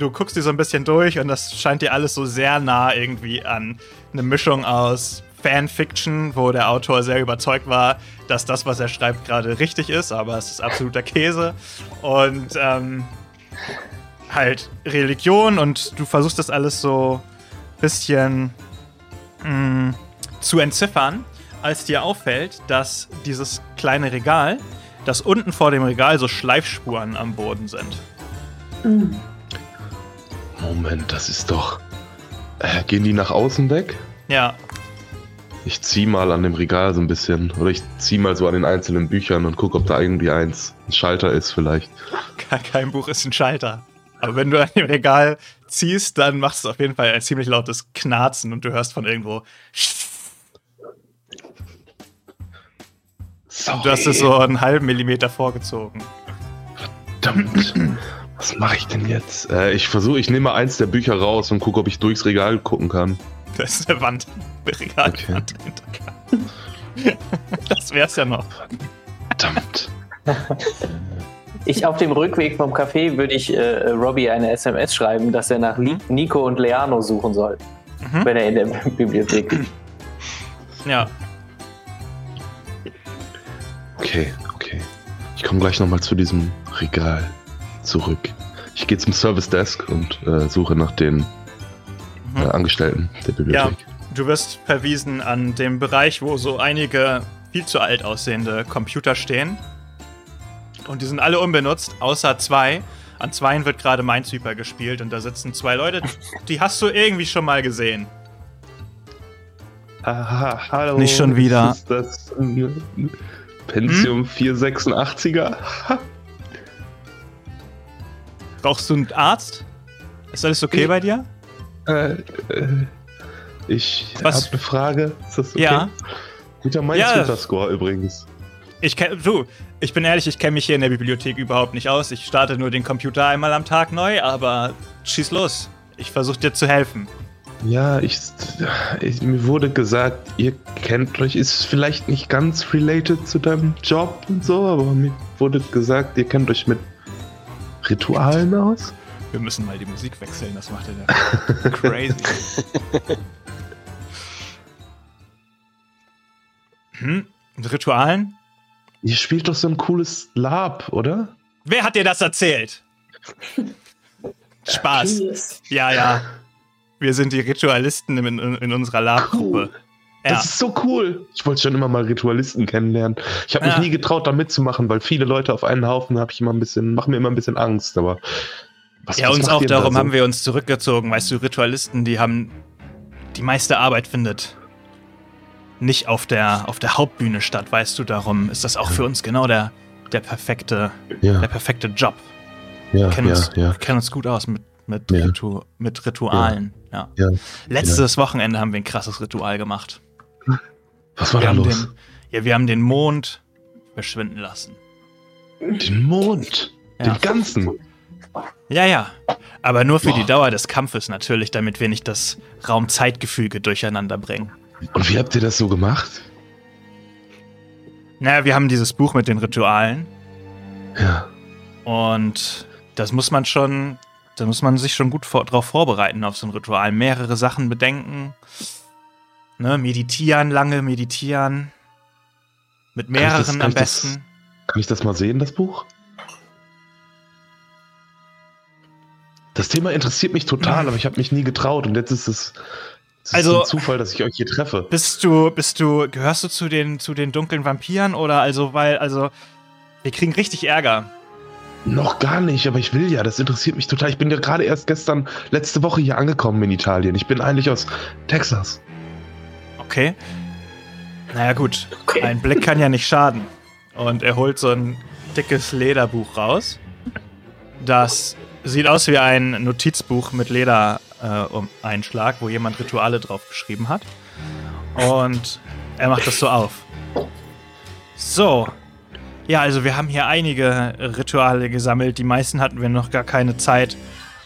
Speaker 2: du guckst die so ein bisschen durch und das scheint dir alles so sehr nah irgendwie an eine Mischung aus Fanfiction, wo der Autor sehr überzeugt war, dass das, was er schreibt, gerade richtig ist, aber es ist absoluter Käse. Und ähm, halt Religion und du versuchst das alles so ein bisschen mh, zu entziffern, als dir auffällt, dass dieses kleine Regal, dass unten vor dem Regal so Schleifspuren am Boden sind.
Speaker 4: Moment, das ist doch. Äh, gehen die nach außen weg?
Speaker 2: Ja,
Speaker 4: Ich zieh mal an dem Regal so ein bisschen. Oder ich zieh mal so an den einzelnen Büchern und guck, ob da irgendwie eins ein Schalter ist, vielleicht.
Speaker 2: ke- kein Buch ist ein Schalter. Aber wenn du an dem Regal ziehst, dann machst du auf jeden Fall ein ziemlich lautes Knarzen und du hörst von irgendwo. Und du hast es so einen halben Millimeter vorgezogen.
Speaker 4: Verdammt. Was mache ich denn jetzt? Äh, ich versuche, ich nehme mal eins der Bücher raus und gucke, ob ich durchs Regal gucken kann.
Speaker 2: Da ist eine Wand, eine Regalwand
Speaker 4: Okay.
Speaker 2: das wär's ja noch.
Speaker 4: Verdammt.
Speaker 6: Ich auf dem Rückweg vom Café würde ich äh, Robbie eine SMS schreiben, dass er nach Li Nico und Leano suchen soll,
Speaker 2: Mhm.
Speaker 6: wenn er in der Bibliothek ist. <clears throat>
Speaker 2: Ja.
Speaker 4: Okay, okay. Ich komme gleich nochmal zu diesem Regal zurück. Ich gehe zum Service Desk und äh, suche nach den äh, Angestellten der Bibliothek.
Speaker 2: Du wirst verwiesen an den Bereich, wo so einige viel zu alt aussehende Computer stehen. Und die sind alle unbenutzt, außer zwei. An zweien wird gerade Minesweeper gespielt und da sitzen zwei Leute, die hast du irgendwie schon mal gesehen.
Speaker 4: Aha, hallo.
Speaker 2: Nicht schon wieder.
Speaker 4: Ist das ein Pentium 486er?
Speaker 2: Brauchst du einen Arzt? Ist alles okay bei dir?
Speaker 4: Äh, äh, ich habe eine Frage. Ist das okay?
Speaker 2: Ja.
Speaker 4: Guter Minesweeper-Score übrigens.
Speaker 2: Ich kenn, du, ich bin ehrlich, ich kenne mich hier in der Bibliothek überhaupt nicht aus. Ich starte nur den Computer einmal am Tag neu, aber schieß los. Ich versuche dir zu helfen.
Speaker 4: Ja, ich, ich, mir wurde gesagt, ihr kennt euch, ist vielleicht nicht ganz related zu deinem Job und so, aber mir wurde gesagt, ihr kennt euch mit Ritualen aus.
Speaker 2: Wir müssen mal die Musik wechseln, das macht er <laughs> crazy. hm? Mit Ritualen?
Speaker 4: Ihr spielt doch so ein cooles Lab, oder?
Speaker 2: Wer hat dir das erzählt? Spaß. Ja, ja. Wir sind die Ritualisten in, in, in unserer Lab-Gruppe. Ja.
Speaker 4: Das ist so cool. Ich wollte schon immer mal Ritualisten kennenlernen. Ich habe mich
Speaker 2: Ja.
Speaker 4: nie getraut, da mitzumachen, weil viele Leute auf einen Haufen habe ich immer ein bisschen, machen mir immer ein bisschen Angst. Aber was,
Speaker 2: Ja,
Speaker 4: was
Speaker 2: uns auch
Speaker 4: da
Speaker 2: darum
Speaker 4: so?
Speaker 2: haben wir uns zurückgezogen. Weißt du, Ritualisten, die haben die meiste Arbeit findet nicht auf der, auf der Hauptbühne statt, weißt du. Darum ist das auch für uns genau der, der, perfekte,
Speaker 4: Ja,
Speaker 2: der perfekte Job.
Speaker 4: ja,
Speaker 2: Wir kennen,
Speaker 4: ja,
Speaker 2: uns, wir kennen uns gut aus mit, mit. Ritu mit Ritualen. Letztes Wochenende haben wir ein krasses Ritual gemacht.
Speaker 4: Was war
Speaker 2: Wir
Speaker 4: da los?
Speaker 2: den, ja, wir haben den Mond verschwinden lassen.
Speaker 4: Den Mond.
Speaker 2: Ja.
Speaker 4: Den ganzen.
Speaker 2: Ja, ja. Aber nur für
Speaker 4: Boah.
Speaker 2: die Dauer des Kampfes natürlich, damit wir nicht das Raum-Zeitgefüge durcheinander bringen.
Speaker 4: Und wie habt ihr das so gemacht?
Speaker 2: Naja, wir haben dieses Buch mit den Ritualen
Speaker 4: Ja.
Speaker 2: und das muss man schon, da muss man sich schon gut vor, drauf vorbereiten auf so ein Ritual. Mehrere Sachen bedenken. Ne, meditieren, lange meditieren. Mit
Speaker 4: Kann das-
Speaker 2: mehreren
Speaker 4: kann
Speaker 2: am
Speaker 4: ich das-
Speaker 2: besten.
Speaker 4: Kann ich das mal sehen, das Buch? Das Thema interessiert mich total, aber ich habe mich nie getraut und jetzt ist es, es ist
Speaker 2: Also-
Speaker 4: ein Zufall, dass ich euch hier treffe.
Speaker 2: Bist du, bist du, gehörst du zu den, zu den dunklen Vampiren oder also, weil, also, wir kriegen richtig Ärger.
Speaker 4: Noch gar nicht, aber ich will ja, das interessiert mich total. Ich bin ja gerade erst gestern, letzte Woche hier angekommen in Italien. Ich bin eigentlich aus Texas.
Speaker 2: Okay. Naja, gut.
Speaker 3: Okay.
Speaker 2: Ein Blick kann ja nicht schaden. Und er holt so ein dickes Lederbuch raus. Das sieht aus wie ein Notizbuch mit Ledereinschlag, wo jemand Rituale drauf geschrieben hat. Und er macht das so auf. So. Ja, also wir haben hier einige Rituale gesammelt. Die meisten hatten wir noch gar keine Zeit,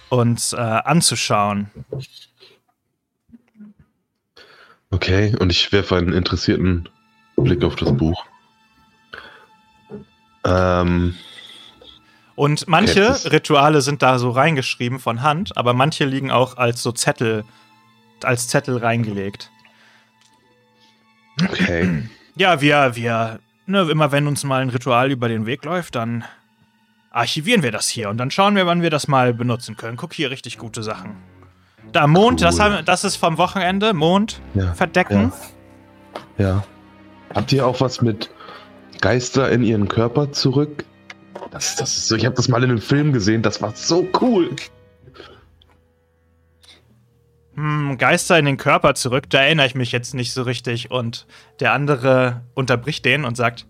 Speaker 2: uns äh, anzuschauen.
Speaker 4: Okay, und ich werfe einen interessierten Blick auf das Buch. Ähm,
Speaker 2: Und manche
Speaker 4: Okay,
Speaker 2: Rituale sind da so reingeschrieben von Hand, aber manche liegen auch als so Zettel, als Zettel reingelegt.
Speaker 4: okay.
Speaker 2: Ja, wir, wir, ne, immer wenn uns mal ein Ritual über den Weg läuft, dann archivieren wir das hier und dann schauen wir, wann wir das mal benutzen können. Guck hier, richtig gute Sachen. Da, Mond, das,
Speaker 4: Cool.
Speaker 2: haben, das ist vom Wochenende. Mond
Speaker 4: Ja,
Speaker 2: verdecken.
Speaker 4: ja. Habt ihr auch was mit Geister in ihren Körper zurück? Das, das ist so, ich habe das mal in einem Film gesehen, das war so cool.
Speaker 2: Hm, Geister in den Körper zurück, da erinnere ich mich jetzt nicht so richtig. Und der andere unterbricht den und sagt: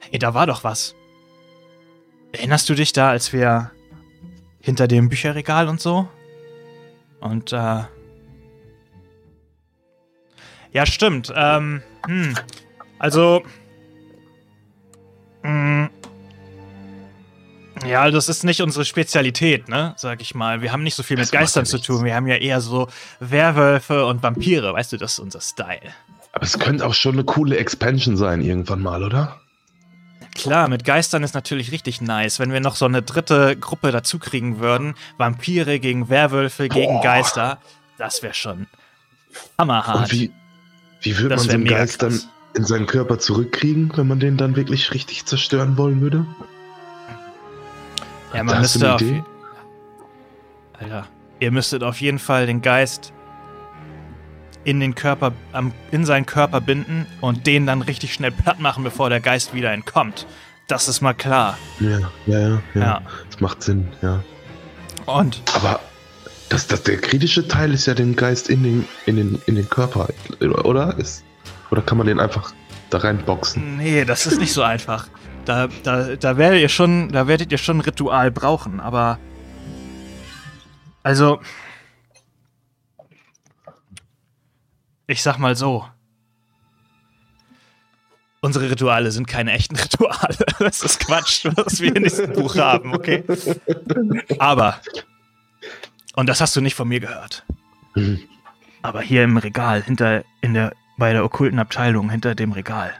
Speaker 2: Hey, da war doch was. Erinnerst du dich da, als wir hinter dem Bücherregal und so? Und, äh. Ja, stimmt. Ähm, hm. Also. Hm. Ja, das ist nicht unsere Spezialität, ne? Sag ich mal. Wir haben nicht so viel mit
Speaker 4: Das macht
Speaker 2: Geistern
Speaker 4: ja
Speaker 2: zu tun. Wir haben ja eher so Werwölfe und Vampire. Weißt du, das ist unser Style.
Speaker 4: Aber es könnte auch schon eine coole Expansion sein, irgendwann mal, oder?
Speaker 2: Klar, mit Geistern ist natürlich richtig nice. Wenn wir noch so eine dritte Gruppe dazu kriegen würden, Vampire gegen Werwölfe gegen
Speaker 4: Boah.
Speaker 2: Geister, das wäre schon hammerhart.
Speaker 4: Und wie, wie würde man
Speaker 2: mega
Speaker 4: Geist dann in seinen Körper zurückkriegen, wenn man den dann wirklich richtig zerstören wollen würde?
Speaker 2: ja, man müsste auf,
Speaker 4: Idee?
Speaker 2: Alter, ihr müsstet auf jeden Fall den Geist in den Körper, am, in seinen Körper binden und den dann richtig schnell platt machen, bevor der Geist wieder entkommt. Das ist mal klar.
Speaker 4: Ja, ja, ja. ja.
Speaker 2: Ja.
Speaker 4: Das macht Sinn, ja.
Speaker 2: Und
Speaker 4: Aber das, das, der kritische Teil ist ja den Geist in den, in den, in den Körper, oder? Ist, oder kann man den einfach da reinboxen?
Speaker 2: nee, das ist nicht so einfach. Da, da, da werdet ihr schon, da werdet ihr schon ein Ritual brauchen, aber also ich sag mal so. Unsere Rituale sind keine echten <laughs> Rituale. Das ist Quatsch, was wir in diesem Buch haben, okay? Aber, und das hast du nicht von mir gehört. Aber hier im Regal, hinter, in der, bei der okkulten Abteilung, hinter dem Regal,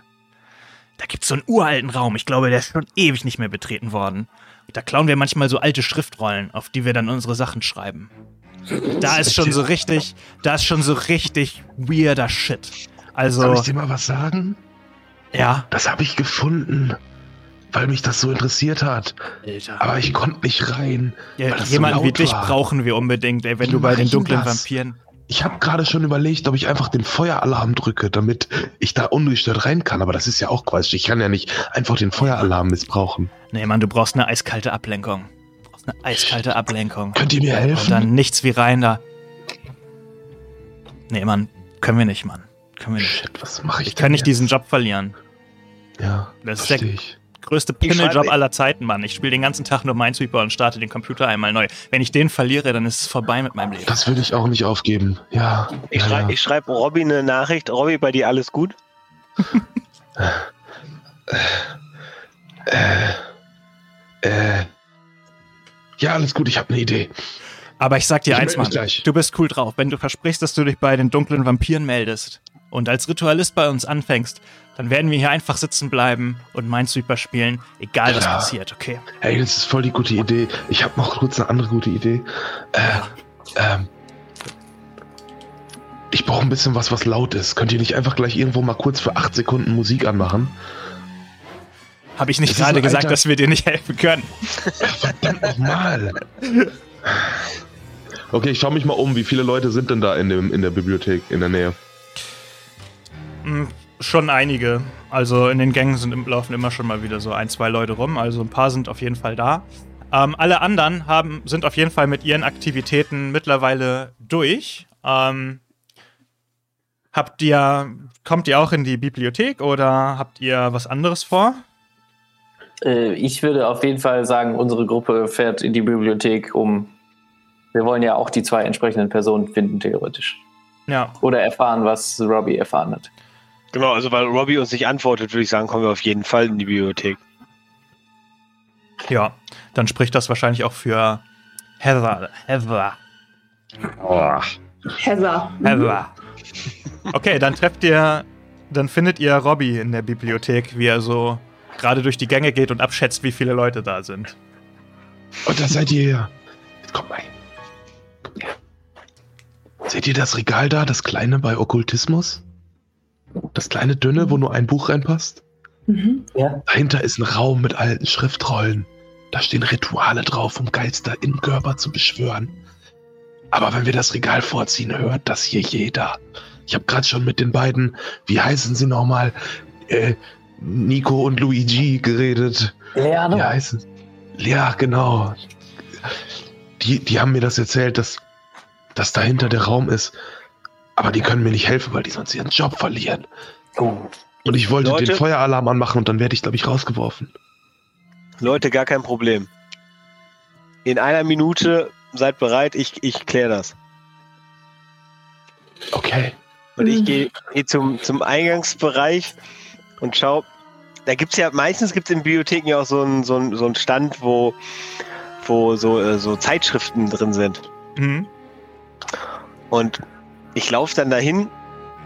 Speaker 2: da gibt's so einen uralten Raum. Ich glaube, der ist schon ewig nicht mehr betreten worden. Da klauen wir manchmal so alte Schriftrollen, auf die wir dann unsere Sachen schreiben. Da ist schon so richtig, da ist schon so richtig weirder Shit.
Speaker 4: Soll
Speaker 2: Also,
Speaker 4: ich dir mal was sagen?
Speaker 2: ja.
Speaker 4: Das habe ich gefunden, weil mich das so interessiert hat.
Speaker 2: Alter.
Speaker 4: Aber ich konnte nicht rein.
Speaker 2: Ja,
Speaker 4: weil das so
Speaker 2: jemanden wie dich
Speaker 4: war.
Speaker 2: brauchen wir unbedingt, ey, wenn
Speaker 4: Wie
Speaker 2: du bei den dunklen
Speaker 4: das?
Speaker 2: Vampiren.
Speaker 4: Ich habe gerade schon überlegt, ob ich einfach den Feueralarm drücke, damit ich da ungestört rein kann. Aber das ist ja auch Quatsch. Ich kann ja nicht einfach den Feueralarm missbrauchen.
Speaker 2: Nee, Mann, du brauchst eine eiskalte Ablenkung. Eine eiskalte Ablenkung.
Speaker 4: Könnt ihr mir
Speaker 2: Und
Speaker 4: helfen?
Speaker 2: dann nichts wie rein da. Nee, Mann, können wir nicht, Mann. Können wir nicht.
Speaker 4: Shit, was mache ich
Speaker 2: Ich kann
Speaker 4: denn
Speaker 2: nicht
Speaker 4: jetzt?
Speaker 2: diesen Job verlieren.
Speaker 4: Ja,
Speaker 2: Das ist der-
Speaker 4: ich.
Speaker 2: Größte Pimmeljob aller Zeiten, Mann. Ich spiele den ganzen Tag nur Minesweeper und starte den Computer einmal neu. Wenn ich den verliere, dann ist es vorbei mit meinem Leben.
Speaker 4: Das würde ich auch nicht aufgeben. Ja.
Speaker 5: Ich
Speaker 4: ja,
Speaker 5: schreibe
Speaker 4: ja.
Speaker 5: ich schreib Robby eine Nachricht. Robby, bei dir alles gut? <laughs>
Speaker 4: Äh, ja, alles gut, ich habe eine Idee.
Speaker 2: Aber ich sag dir
Speaker 4: Ich
Speaker 2: eins, Mann. Du bist cool drauf. Wenn du versprichst, dass du dich bei den dunklen Vampiren meldest und als Ritualist bei uns anfängst, dann werden wir hier einfach sitzen bleiben und Minesweeper spielen, egal was
Speaker 4: Klar.
Speaker 2: passiert, okay?
Speaker 4: Hey, das ist voll die gute Idee. Ich habe noch kurz eine andere gute Idee. Äh, ähm, ich brauche ein bisschen was, was laut ist. Könnt ihr nicht einfach gleich irgendwo mal kurz für acht Sekunden Musik anmachen?
Speaker 2: Habe ich nicht gerade gesagt,
Speaker 4: alter-
Speaker 2: dass wir dir nicht helfen können?
Speaker 4: Verdammt nochmal. Okay, ich schaue mich mal um. Wie viele Leute sind denn da in, dem, in der Bibliothek in der Nähe?
Speaker 2: Hm, schon einige. Also in den Gängen sind, im- laufen immer schon mal wieder so ein, zwei Leute rum. Also ein paar sind auf jeden Fall da. Ähm, alle anderen haben, sind auf jeden Fall mit ihren Aktivitäten mittlerweile durch. Ähm, habt ihr, kommt ihr auch in die Bibliothek oder habt ihr was anderes vor?
Speaker 6: Äh, ich würde auf jeden Fall sagen, unsere Gruppe fährt in die Bibliothek, um. Wir wollen ja auch die zwei entsprechenden Personen finden, theoretisch.
Speaker 2: Ja,
Speaker 6: Oder erfahren, was Robbie erfahren hat.
Speaker 5: Genau, also weil Robby uns nicht antwortet, würde ich sagen, kommen wir auf jeden Fall in die Bibliothek.
Speaker 2: ja. Dann spricht das wahrscheinlich auch für Heather. Heather.
Speaker 3: Heather.
Speaker 2: Heather. Okay, dann trefft ihr, dann findet ihr Robbie in der Bibliothek, wie er so gerade durch die Gänge geht und abschätzt, wie viele Leute da sind.
Speaker 4: Und da seid ihr ja. Jetzt kommt mal. Ja. Seht ihr das Regal da, das kleine bei Okkultismus? Das kleine dünne, wo nur ein Buch reinpasst?
Speaker 3: Mhm.
Speaker 6: Ja.
Speaker 4: Dahinter ist ein Raum mit alten Schriftrollen. Da stehen Rituale drauf, um Geister im Körper zu beschwören. Aber wenn wir das Regal vorziehen, hört das hier jeder. Ich habe gerade schon mit den beiden, wie heißen sie nochmal, äh, Nico und Luigi geredet.
Speaker 6: Leano.
Speaker 4: Wie heißen Ja, genau. Die, die haben mir das erzählt, dass, dass dahinter der Raum ist. Aber die können mir nicht helfen, weil die sonst ihren Job verlieren.
Speaker 6: Oh.
Speaker 4: Und ich wollte
Speaker 5: Leute?
Speaker 4: den Feueralarm anmachen und dann werde ich, glaube ich, rausgeworfen.
Speaker 5: Leute, gar kein Problem. In einer Minute seid bereit, ich, ich kläre das.
Speaker 4: Okay.
Speaker 5: Und ich
Speaker 3: Mhm.
Speaker 5: gehe geh zum, zum Eingangsbereich und schau. Da gibt's ja, meistens gibt es in Bibliotheken ja auch so einen so einen- so einen Stand, wo, wo so, äh, so Zeitschriften drin sind.
Speaker 2: Mhm.
Speaker 5: Und ich laufe dann dahin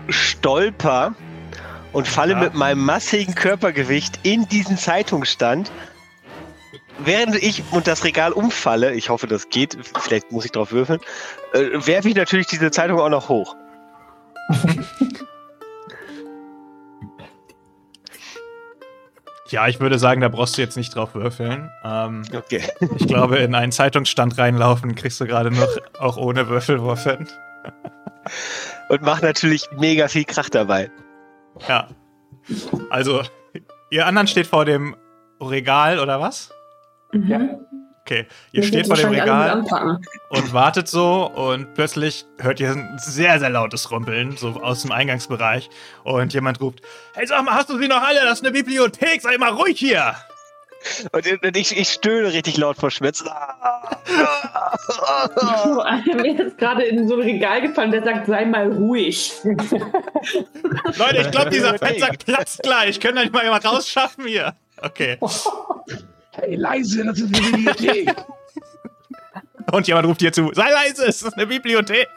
Speaker 5: stolper und falle
Speaker 2: Ja.
Speaker 5: mit meinem massigen Körpergewicht in diesen Zeitungsstand. Während ich und das Regal umfalle, ich hoffe, das geht, vielleicht muss ich drauf würfeln, äh, werfe ich natürlich diese Zeitung auch noch hoch. <laughs>
Speaker 2: Ja, ich würde sagen, da brauchst du jetzt nicht drauf würfeln. Ähm,
Speaker 5: Okay. <laughs>
Speaker 2: ich glaube, in einen Zeitungsstand reinlaufen kriegst du gerade noch auch ohne Würfelwurf hin. <laughs>
Speaker 5: Und mache natürlich mega viel Krach dabei.
Speaker 2: Ja. Also, ihr anderen steht vor dem Regal oder was?
Speaker 3: Mhm.
Speaker 6: Ja.
Speaker 2: Okay, ihr
Speaker 3: Wir
Speaker 2: steht vor dem Regal und wartet so und plötzlich hört ihr ein sehr, sehr lautes Rumpeln, so aus dem Eingangsbereich. Und jemand ruft, hey, sag mal, hast du sie noch alle? Das ist eine Bibliothek, sei mal ruhig hier.
Speaker 5: Und, ich, ich stöhne richtig laut vor Schmerz.
Speaker 3: So, Mir ist gerade in so ein Regal gefallen, der sagt, sei mal ruhig. <laughs>
Speaker 2: Leute, ich glaube, dieser <laughs> Fettsack platzt gleich. Können wir nicht mal jemand rausschaffen hier? Okay. <laughs>
Speaker 4: Hey, leise, das ist eine Bibliothek. <laughs>
Speaker 2: Und jemand ruft hier zu, sei leise, es ist eine Bibliothek.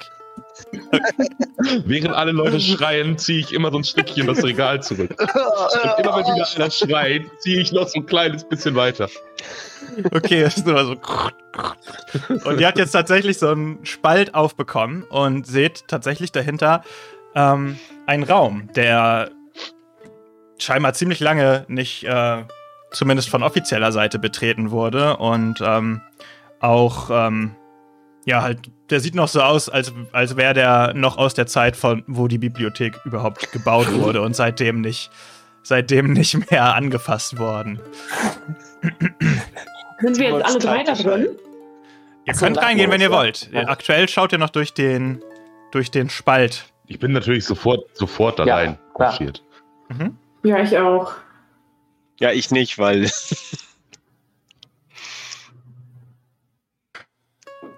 Speaker 4: Während alle Leute schreien, ziehe ich immer so ein Stückchen das Regal zurück. Und immer wenn wieder einer schreit, ziehe ich noch so ein kleines bisschen weiter.
Speaker 2: Okay, es ist immer so. Und ihr habt jetzt tatsächlich so einen Spalt aufbekommen und seht tatsächlich dahinter ähm, einen Raum, der scheinbar ziemlich lange nicht, äh, zumindest von offizieller Seite, betreten wurde. Und ähm, auch, ähm, ja, halt, der sieht noch so aus, als, als wäre der noch aus der Zeit, von wo die Bibliothek überhaupt gebaut wurde und seitdem nicht, seitdem nicht mehr angefasst worden.
Speaker 3: Sind wir jetzt alle drei da drin?
Speaker 2: Ihr
Speaker 6: Ach
Speaker 2: könnt reingehen, wenn ihr wollt.
Speaker 6: ja.
Speaker 2: Aktuell schaut ihr noch durch den, durch den Spalt.
Speaker 4: Ich bin natürlich sofort, sofort da
Speaker 6: Ja,
Speaker 4: rein marschiert.
Speaker 2: Mhm.
Speaker 3: Ja, ich auch.
Speaker 5: Ja, ich nicht, weil <laughs>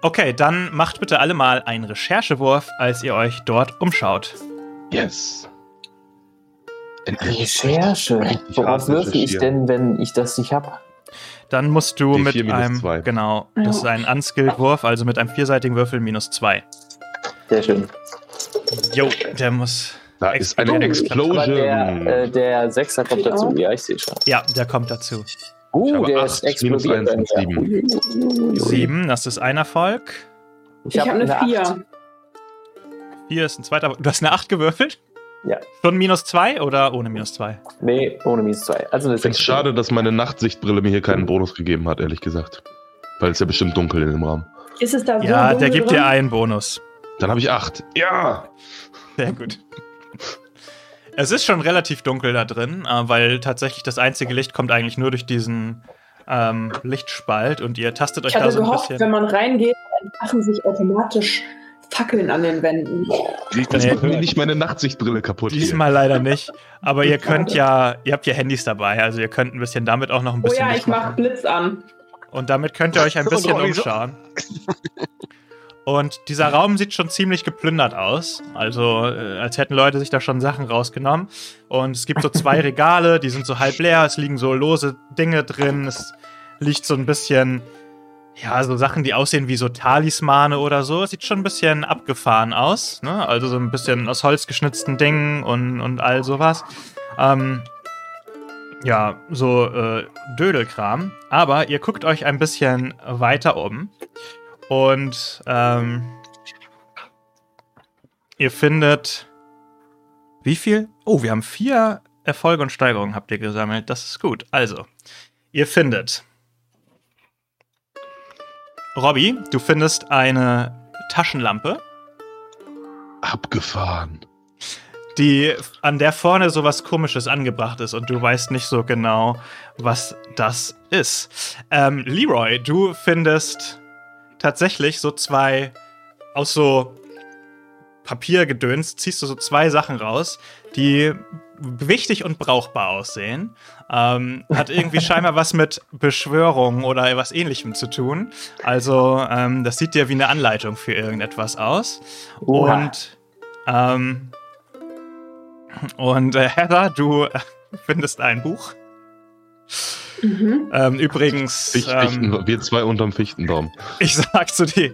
Speaker 2: Okay, dann macht bitte alle mal einen Recherchewurf, als ihr euch dort umschaut.
Speaker 4: Yes.
Speaker 6: Recherche. Worauf
Speaker 4: hart
Speaker 6: würfel ich denn, wenn ich das nicht hab?
Speaker 2: Dann musst du
Speaker 4: D4
Speaker 2: mit einem.
Speaker 4: zwei.
Speaker 2: Genau, das ist ein Unskilled-Wurf, also mit einem vierseitigen Würfel minus zwei.
Speaker 6: Sehr schön.
Speaker 2: Jo, der muss.
Speaker 4: Da ist eine
Speaker 6: Aber
Speaker 4: Explosion.
Speaker 6: der, äh, der Sechser kommt dazu. Ja, ich sehe schon.
Speaker 2: Ja, der kommt dazu.
Speaker 6: Uh, der
Speaker 4: acht,
Speaker 6: ist
Speaker 4: minus
Speaker 6: explodiert.
Speaker 4: eins
Speaker 6: bei mir. Uiuiui.
Speaker 2: Sieben, das ist ein Erfolg.
Speaker 3: Ich, habe eine
Speaker 6: Acht.
Speaker 3: 4.
Speaker 2: Vier ist ein zweiter. Du hast eine acht gewürfelt?
Speaker 6: Ja.
Speaker 2: Schon minus zwei oder ohne minus zwei?
Speaker 6: Nee, ohne minus zwei. Also eine
Speaker 4: Ich finde es schade, dass meine Nachtsichtbrille mir hier keinen Bonus gegeben hat, ehrlich gesagt. Weil es ja bestimmt dunkel in dem Raum.
Speaker 3: Ist es da so
Speaker 2: Ja, der gibt
Speaker 3: drin?
Speaker 2: dir einen Bonus.
Speaker 4: Dann habe ich acht. Ja!
Speaker 2: Sehr gut. Es ist schon relativ dunkel da drin, äh, weil tatsächlich das einzige Licht kommt eigentlich nur durch diesen ähm, Lichtspalt und ihr tastet euch
Speaker 3: Ich
Speaker 2: da so ein
Speaker 3: gehofft,
Speaker 2: bisschen.
Speaker 3: wenn man reingeht, entfachen sich automatisch Fackeln an den Wänden.
Speaker 4: Das
Speaker 2: Nee.
Speaker 4: macht mir nicht meine Nachtsichtbrille kaputt. hier.
Speaker 2: Diesmal leider nicht. Aber ihr könnt ja, ihr habt ja Handys dabei, also ihr könnt ein bisschen damit auch noch ein
Speaker 3: Oh
Speaker 2: bisschen
Speaker 3: ja,
Speaker 2: Licht
Speaker 3: ich mach
Speaker 2: machen.
Speaker 3: Blitz an.
Speaker 2: Und damit könnt ihr euch ein <laughs> bisschen umschauen. <laughs> Und dieser Raum sieht schon ziemlich geplündert aus. Also, äh, als hätten Leute sich da schon Sachen rausgenommen. Und es gibt so zwei <laughs> Regale, die sind so halb leer. Es liegen so lose Dinge drin. Es liegt so ein bisschen, ja, so Sachen, die aussehen wie so Talismane oder so. Es sieht schon ein bisschen abgefahren aus. Ne? Also so ein bisschen aus Holz geschnitzten Dingen und, und all sowas. Ähm, ja, so äh, Dödelkram. Aber ihr guckt euch ein bisschen weiter um. Und ähm, ihr findet. Wie viel? Oh, wir haben vier Erfolge und Steigerungen habt ihr gesammelt. Das ist gut. Also, ihr findet. Robby, du findest eine Taschenlampe,
Speaker 4: Abgefahren.
Speaker 2: die an der vorne so was Komisches angebracht ist und du weißt nicht so genau, was das ist. Ähm, Leroy, du findest tatsächlich so zwei aus so Papiergedöns, ziehst du so zwei Sachen raus, die wichtig und brauchbar aussehen. Ähm, hat irgendwie <laughs> scheinbar was mit Beschwörung oder was ähnlichem zu tun. Also, ähm, das sieht ja wie eine Anleitung für irgendetwas aus.
Speaker 6: Oha.
Speaker 2: Und, ähm, und äh, Heather, du äh, findest ein Buch.
Speaker 3: Mhm.
Speaker 2: Ähm, übrigens,
Speaker 4: Ficht,
Speaker 2: ähm,
Speaker 4: wir zwei unterm Fichtenbaum.
Speaker 2: ich sag zu dir,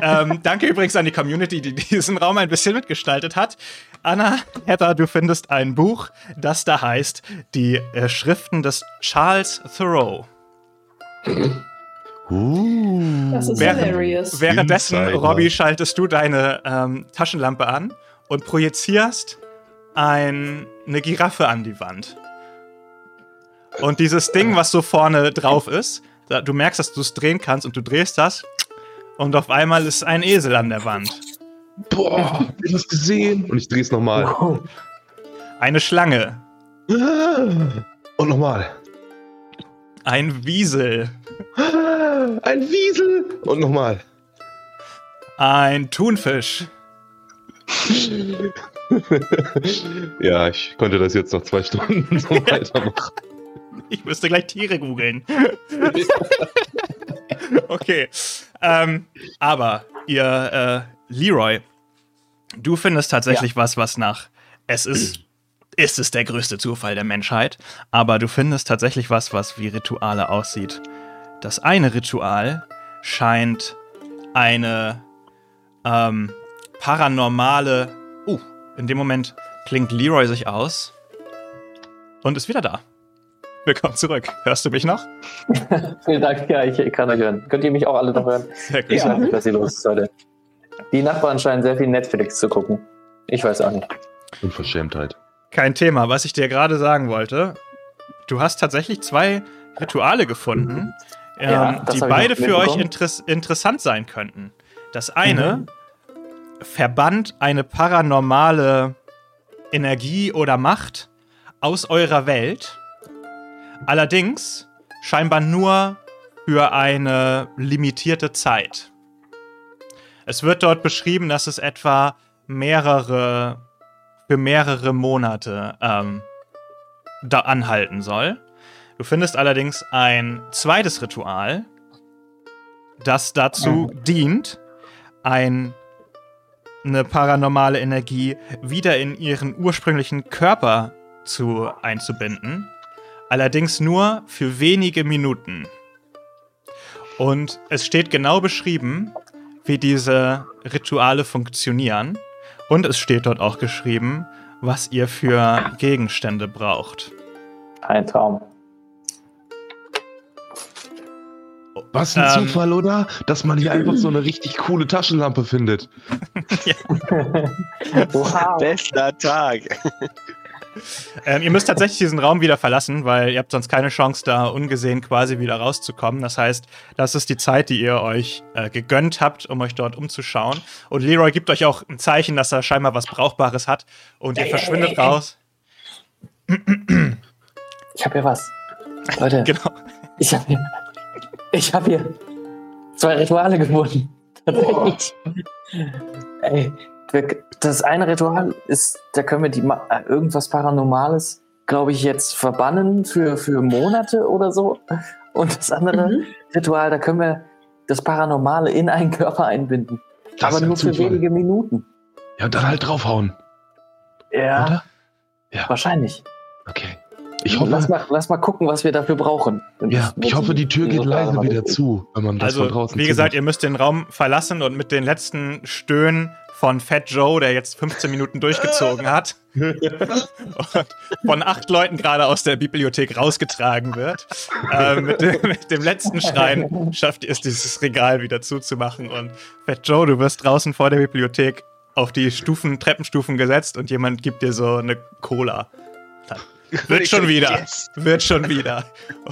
Speaker 2: ähm, danke übrigens an die Community, die diesen Raum ein bisschen mitgestaltet hat. Anna, Heather, du findest ein Buch, das da heißt Die äh, Schriften des Charles Thoreau.
Speaker 4: Uh.
Speaker 3: Das ist
Speaker 2: Während-
Speaker 3: hilarious.
Speaker 2: Währenddessen,
Speaker 4: Insider.
Speaker 2: Robby, schaltest du deine ähm, Taschenlampe an und projizierst ein, eine Giraffe an die Wand. Und dieses Ding, was so vorne drauf ist, da, du merkst, dass du es drehen kannst und du drehst das und auf einmal ist ein Esel an der Wand.
Speaker 4: Boah, hab ich das gesehen? Und ich drehe es nochmal.
Speaker 2: Eine Schlange.
Speaker 4: Und nochmal.
Speaker 2: Ein Wiesel.
Speaker 4: Ein Wiesel. Und nochmal.
Speaker 2: Ein Thunfisch. <laughs>
Speaker 4: ja, ich konnte das jetzt noch zwei Stunden so <laughs> weitermachen.
Speaker 2: Ich müsste gleich Tiere googeln. <laughs> okay. Ähm, aber ihr, äh, Leroy, du findest tatsächlich was, was nach. Es ist. Ist es der größte Zufall der Menschheit, aber du findest tatsächlich was, was wie Rituale aussieht. Das eine Ritual scheint eine ähm, paranormale. Uh, in dem Moment klingt Leroy sich aus und ist wieder da. Willkommen zurück. Hörst du mich noch? <laughs>
Speaker 6: Vielen Dank, ja, ich kann euch hören. Könnt ihr mich auch alle noch hören?
Speaker 2: Sehr gut.
Speaker 6: Ich weiß nicht, was hier los ist heute. Die Nachbarn scheinen sehr viel Netflix zu gucken. Ich weiß auch nicht.
Speaker 4: Unverschämtheit.
Speaker 2: Kein Thema. Was ich dir gerade sagen wollte, du hast tatsächlich zwei Rituale gefunden,
Speaker 6: Ja,
Speaker 2: ähm,
Speaker 6: das
Speaker 2: die beide für euch interess interessant sein könnten. Das eine
Speaker 6: Mhm.
Speaker 2: verbannt eine paranormale Energie oder Macht aus eurer Welt, allerdings scheinbar nur für eine limitierte Zeit. Es wird dort beschrieben, dass es etwa mehrere für mehrere Monate ähm, da anhalten soll. Du findest allerdings ein zweites Ritual, das dazu dient, ein, eine paranormale Energie wieder in ihren ursprünglichen Körper zu einzubinden. Allerdings nur für wenige Minuten. Und es steht genau beschrieben, wie diese Rituale funktionieren. Und es steht dort auch geschrieben, was ihr für Gegenstände braucht.
Speaker 6: Ein Traum.
Speaker 4: Was ein
Speaker 2: Ähm.
Speaker 4: Zufall, oder? Dass man hier einfach so eine richtig coole Taschenlampe findet. <laughs>
Speaker 6: Wow. <laughs>
Speaker 5: Bester Tag.
Speaker 2: Ähm, ihr müsst tatsächlich diesen Raum wieder verlassen, weil ihr habt sonst keine Chance, da ungesehen quasi wieder rauszukommen. Das heißt, das ist die Zeit, die ihr euch äh, gegönnt habt, um euch dort umzuschauen. Und Leroy gibt euch auch ein Zeichen, dass er scheinbar was Brauchbares hat. Und ihr
Speaker 3: Ey,
Speaker 2: verschwindet
Speaker 3: ey, ey.
Speaker 2: raus.
Speaker 6: Ich habe hier was. Leute, <laughs>
Speaker 2: Genau.
Speaker 6: ich habe hier, ich hab hier zwei Rituale gefunden. Tatsächlich. Ey, wir- das eine Ritual ist, da können wir die äh, irgendwas Paranormales, glaube ich, jetzt verbannen für, für Monate oder so. Und das andere
Speaker 3: Mhm.
Speaker 6: Ritual, da können wir das Paranormale in einen Körper einbinden.
Speaker 4: Das
Speaker 6: aber nur für wenige Minuten.
Speaker 4: Ja, dann halt draufhauen,
Speaker 6: Ja,
Speaker 4: oder? Ja.
Speaker 6: wahrscheinlich.
Speaker 4: Okay. Ich
Speaker 6: lass,
Speaker 4: hoffe,
Speaker 6: mal, lass mal gucken, was wir dafür brauchen.
Speaker 4: ja, ich hoffe, die Tür geht leise wieder zu, wenn man das von
Speaker 2: Also,
Speaker 4: draußen
Speaker 2: wie gesagt, ihr müsst den Raum verlassen und mit den letzten Stöhnen von Fat Joe, der jetzt 15 Minuten durchgezogen hat und von acht Leuten gerade aus der Bibliothek rausgetragen wird, äh, mit, dem, mit dem letzten Schreien schafft ihr es, dieses Regal wieder zuzumachen. Und Fat Joe, du wirst draußen vor der Bibliothek auf die Stufen, Treppenstufen gesetzt und jemand gibt dir so eine Cola. Wird schon <laughs> wieder.
Speaker 5: Yes.
Speaker 2: Wird schon wieder.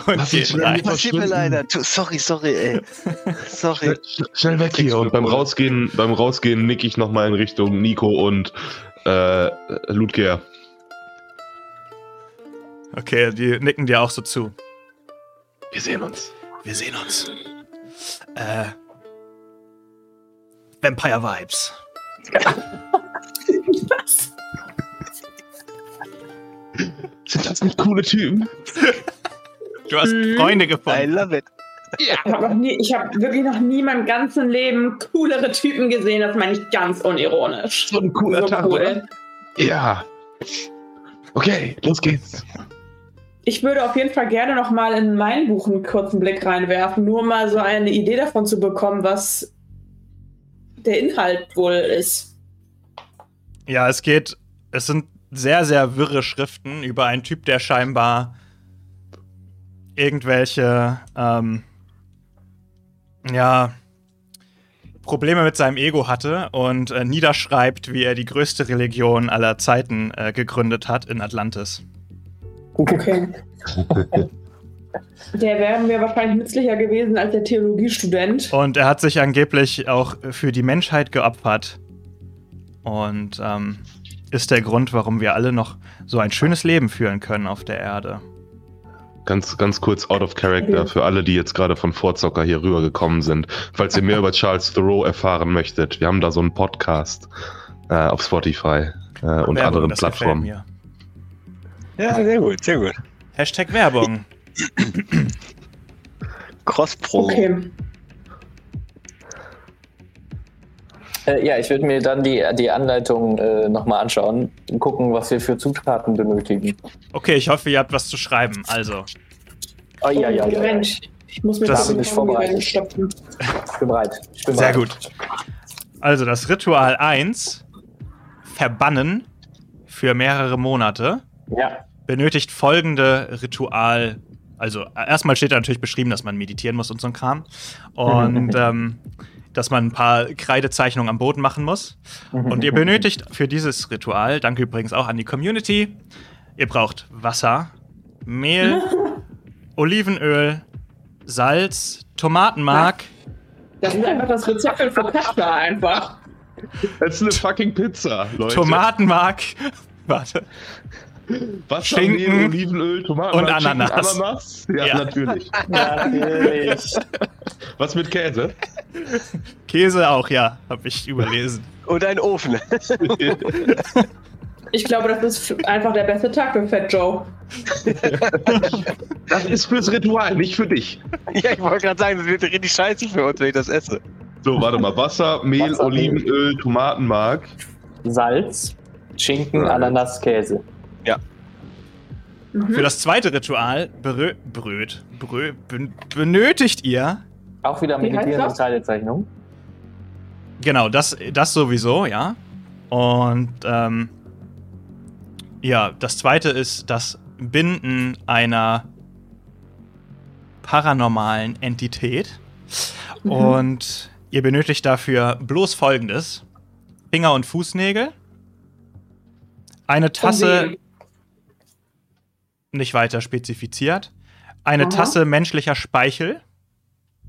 Speaker 2: Und geht
Speaker 4: schnell
Speaker 2: rein.
Speaker 5: Passiert mir leider. Du, sorry, sorry, ey. <laughs> Sorry.
Speaker 4: Schnell, schnell weg hier. Und beim Rausgehen, beim Rausgehen nick ich nochmal in Richtung Nico und äh, Ludger.
Speaker 2: Okay, die nicken dir auch so zu.
Speaker 4: Wir sehen uns.
Speaker 2: Wir sehen uns. Äh. Vampire Vibes. <laughs>
Speaker 4: Sind das nicht coole Typen?
Speaker 2: Du hast
Speaker 3: Mhm.
Speaker 2: Freunde
Speaker 5: I
Speaker 2: gefunden.
Speaker 5: love it.
Speaker 3: Ich habe noch nie, ich habe wirklich noch nie in meinem ganzen Leben coolere Typen gesehen. Das meine ich ganz unironisch.
Speaker 4: So ein cooler
Speaker 3: So
Speaker 4: Tag,
Speaker 3: cool.
Speaker 4: oder? Ja. Okay, los geht's.
Speaker 3: Ich würde auf jeden Fall gerne noch mal in mein Buch einen kurzen Blick reinwerfen, nur mal so eine Idee davon zu bekommen, was der Inhalt wohl ist.
Speaker 2: Ja, es geht. Es sind sehr, sehr wirre Schriften über einen Typ, der scheinbar irgendwelche, ähm, ja, Probleme mit seinem Ego hatte und äh, niederschreibt, wie er die größte Religion aller Zeiten äh, gegründet hat in Atlantis.
Speaker 3: Okay. <laughs> Der wäre mir wahrscheinlich nützlicher gewesen als der Theologiestudent.
Speaker 2: Und er hat sich angeblich auch für die Menschheit geopfert. Und ähm, ist der Grund, warum wir alle noch so ein schönes Leben führen können auf der Erde.
Speaker 4: Ganz, ganz kurz out of character für alle, die jetzt gerade von Vorzocker hier rübergekommen sind. Falls ihr mehr über Charles Thoreau erfahren möchtet, wir haben da so einen Podcast äh, auf Spotify äh, und
Speaker 2: Werbung,
Speaker 4: anderen Plattformen.
Speaker 2: mir.
Speaker 5: Ja, sehr gut, sehr gut.
Speaker 2: Hashtag Werbung. <clears throat>
Speaker 5: Cross-Pro.
Speaker 3: Okay.
Speaker 6: Äh, ja, ich würde mir dann die, die Anleitung äh, nochmal anschauen und gucken, was wir für Zutaten benötigen.
Speaker 2: Okay, ich hoffe, ihr habt was zu schreiben. Also,
Speaker 6: Oh, ja, ja, ja.
Speaker 3: Mensch, ich muss mir
Speaker 2: Das-
Speaker 6: vorbereitet.
Speaker 3: reinstopfen.
Speaker 6: Ich bin bereit. Ich bin
Speaker 2: sehr
Speaker 6: bereit.
Speaker 2: gut. Also, das Ritual 1, Verbannen für mehrere Monate,
Speaker 6: Ja.
Speaker 2: benötigt folgende Ritual. Also, erstmal steht da natürlich beschrieben, dass man meditieren muss und so ein Kram. Und <laughs> ähm, dass man ein paar Kreidezeichnungen am Boden machen muss. Und ihr benötigt für dieses Ritual, danke übrigens auch an die Community, ihr braucht Wasser, Mehl, <laughs> Olivenöl, Salz, Tomatenmark,
Speaker 3: Das ist einfach das Rezept für Focaccia einfach.
Speaker 4: Das ist eine fucking Pizza, Leute.
Speaker 2: Tomatenmark, <laughs> warte,
Speaker 4: Wasser,
Speaker 2: Schinken
Speaker 4: Mehl, Olivenöl, Tomaten,
Speaker 2: und Ananas.
Speaker 4: Ananas? Ja,
Speaker 2: Ja.
Speaker 4: natürlich. <laughs>
Speaker 6: Natürlich.
Speaker 4: Was mit Käse? <laughs>
Speaker 2: Käse auch, ja, habe ich überlesen.
Speaker 5: Und ein Ofen. <laughs>
Speaker 3: Ich glaube, das ist einfach der beste Tag für Fat Joe. <laughs>
Speaker 4: Das ist fürs Ritual, nicht für dich.
Speaker 5: ja, ich wollte gerade sagen, das wird richtig scheiße für uns, wenn ich das esse.
Speaker 4: So, warte mal. Wasser, Mehl,
Speaker 6: Wasser, Mehl.
Speaker 4: Olivenöl, Tomatenmark.
Speaker 6: Salz, Schinken,
Speaker 4: Right.
Speaker 6: Ananas, Käse.
Speaker 3: Mhm.
Speaker 2: Für das zweite Ritual berö bröt, brö ben benötigt ihr,
Speaker 6: Auch wieder
Speaker 3: Wie heißt
Speaker 6: meditieren und
Speaker 3: das?
Speaker 6: Kreidezeichnung.
Speaker 2: genau, das, das sowieso, ja. Und ähm, ja, das zweite ist das Binden einer paranormalen Entität.
Speaker 3: Mhm.
Speaker 2: Und ihr benötigt dafür bloß folgendes: Finger- und Fußnägel, eine Tasse, nicht weiter spezifiziert, eine
Speaker 3: Aha.
Speaker 2: Tasse menschlicher Speichel,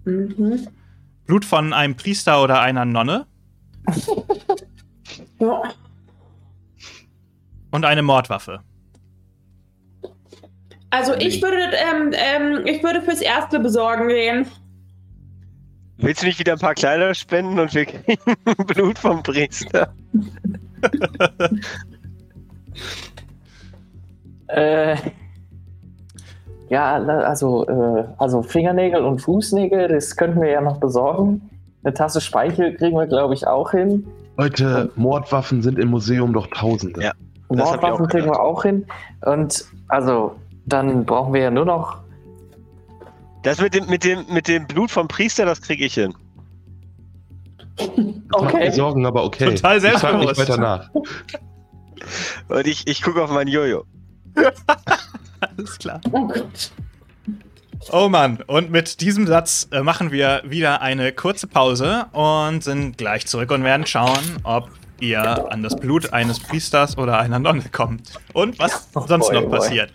Speaker 3: Mhm.
Speaker 2: Blut von einem Priester oder einer Nonne <laughs>
Speaker 3: Ja.
Speaker 2: und eine Mordwaffe.
Speaker 3: Also ich würde, ähm, ähm, ich würde fürs Erste besorgen gehen.
Speaker 5: Willst du nicht wieder ein paar Kleider spenden und wir kriegen <laughs> Blut vom Priester?
Speaker 6: Äh, ja, la- also, äh, also Fingernägel und Fußnägel, das könnten wir ja noch besorgen. Eine Tasse Speichel kriegen wir, glaube ich, auch hin.
Speaker 4: Leute, Mordwaffen sind im Museum doch Tausende.
Speaker 5: Ja. Ich
Speaker 6: Mordwaffen kriegen wir auch hin. Und also, dann brauchen wir ja nur noch.
Speaker 5: Das mit dem, mit dem, mit dem Blut vom Priester, das kriege ich hin.
Speaker 4: Macht <laughs> mir
Speaker 3: Okay.
Speaker 4: Sorgen, aber okay.
Speaker 2: Total
Speaker 4: Ich frage nicht
Speaker 2: selbstbewusst.
Speaker 4: weiter nach.
Speaker 5: Und ich, ich gucke auf mein Jojo. <laughs>
Speaker 2: Alles klar.
Speaker 3: Oh Gott.
Speaker 2: Oh Mann, und mit diesem Satz äh, machen wir wieder eine kurze Pause und sind gleich zurück und werden schauen, ob ihr an das Blut eines Priesters oder einer Nonne kommt und was
Speaker 6: Oh
Speaker 2: sonst
Speaker 6: boy,
Speaker 2: noch
Speaker 6: boy.
Speaker 2: passiert.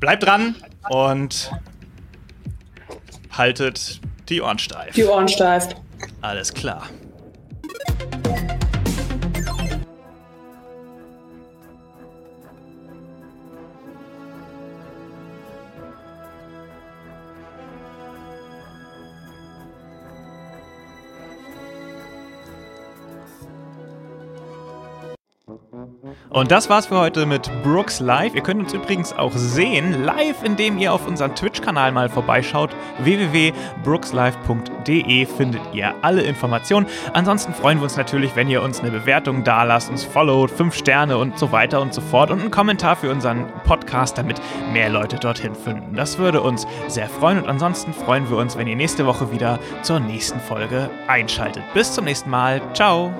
Speaker 2: Bleibt dran und haltet die Ohren steif.
Speaker 3: Die Ohren steif.
Speaker 2: Alles klar. Und das war's für heute mit Brooks Live. Ihr könnt uns übrigens auch sehen, live, indem ihr auf unseren Twitch-Kanal mal vorbeischaut. www.brookslive.de findet ihr alle Informationen. Ansonsten freuen wir uns natürlich, wenn ihr uns eine Bewertung da lasst, uns followt, fünf Sterne und so weiter und so fort und einen Kommentar für unseren Podcast, damit mehr Leute dorthin finden. Das würde uns sehr freuen und ansonsten freuen wir uns, wenn ihr nächste Woche wieder zur nächsten Folge einschaltet. Bis zum nächsten Mal. Ciao.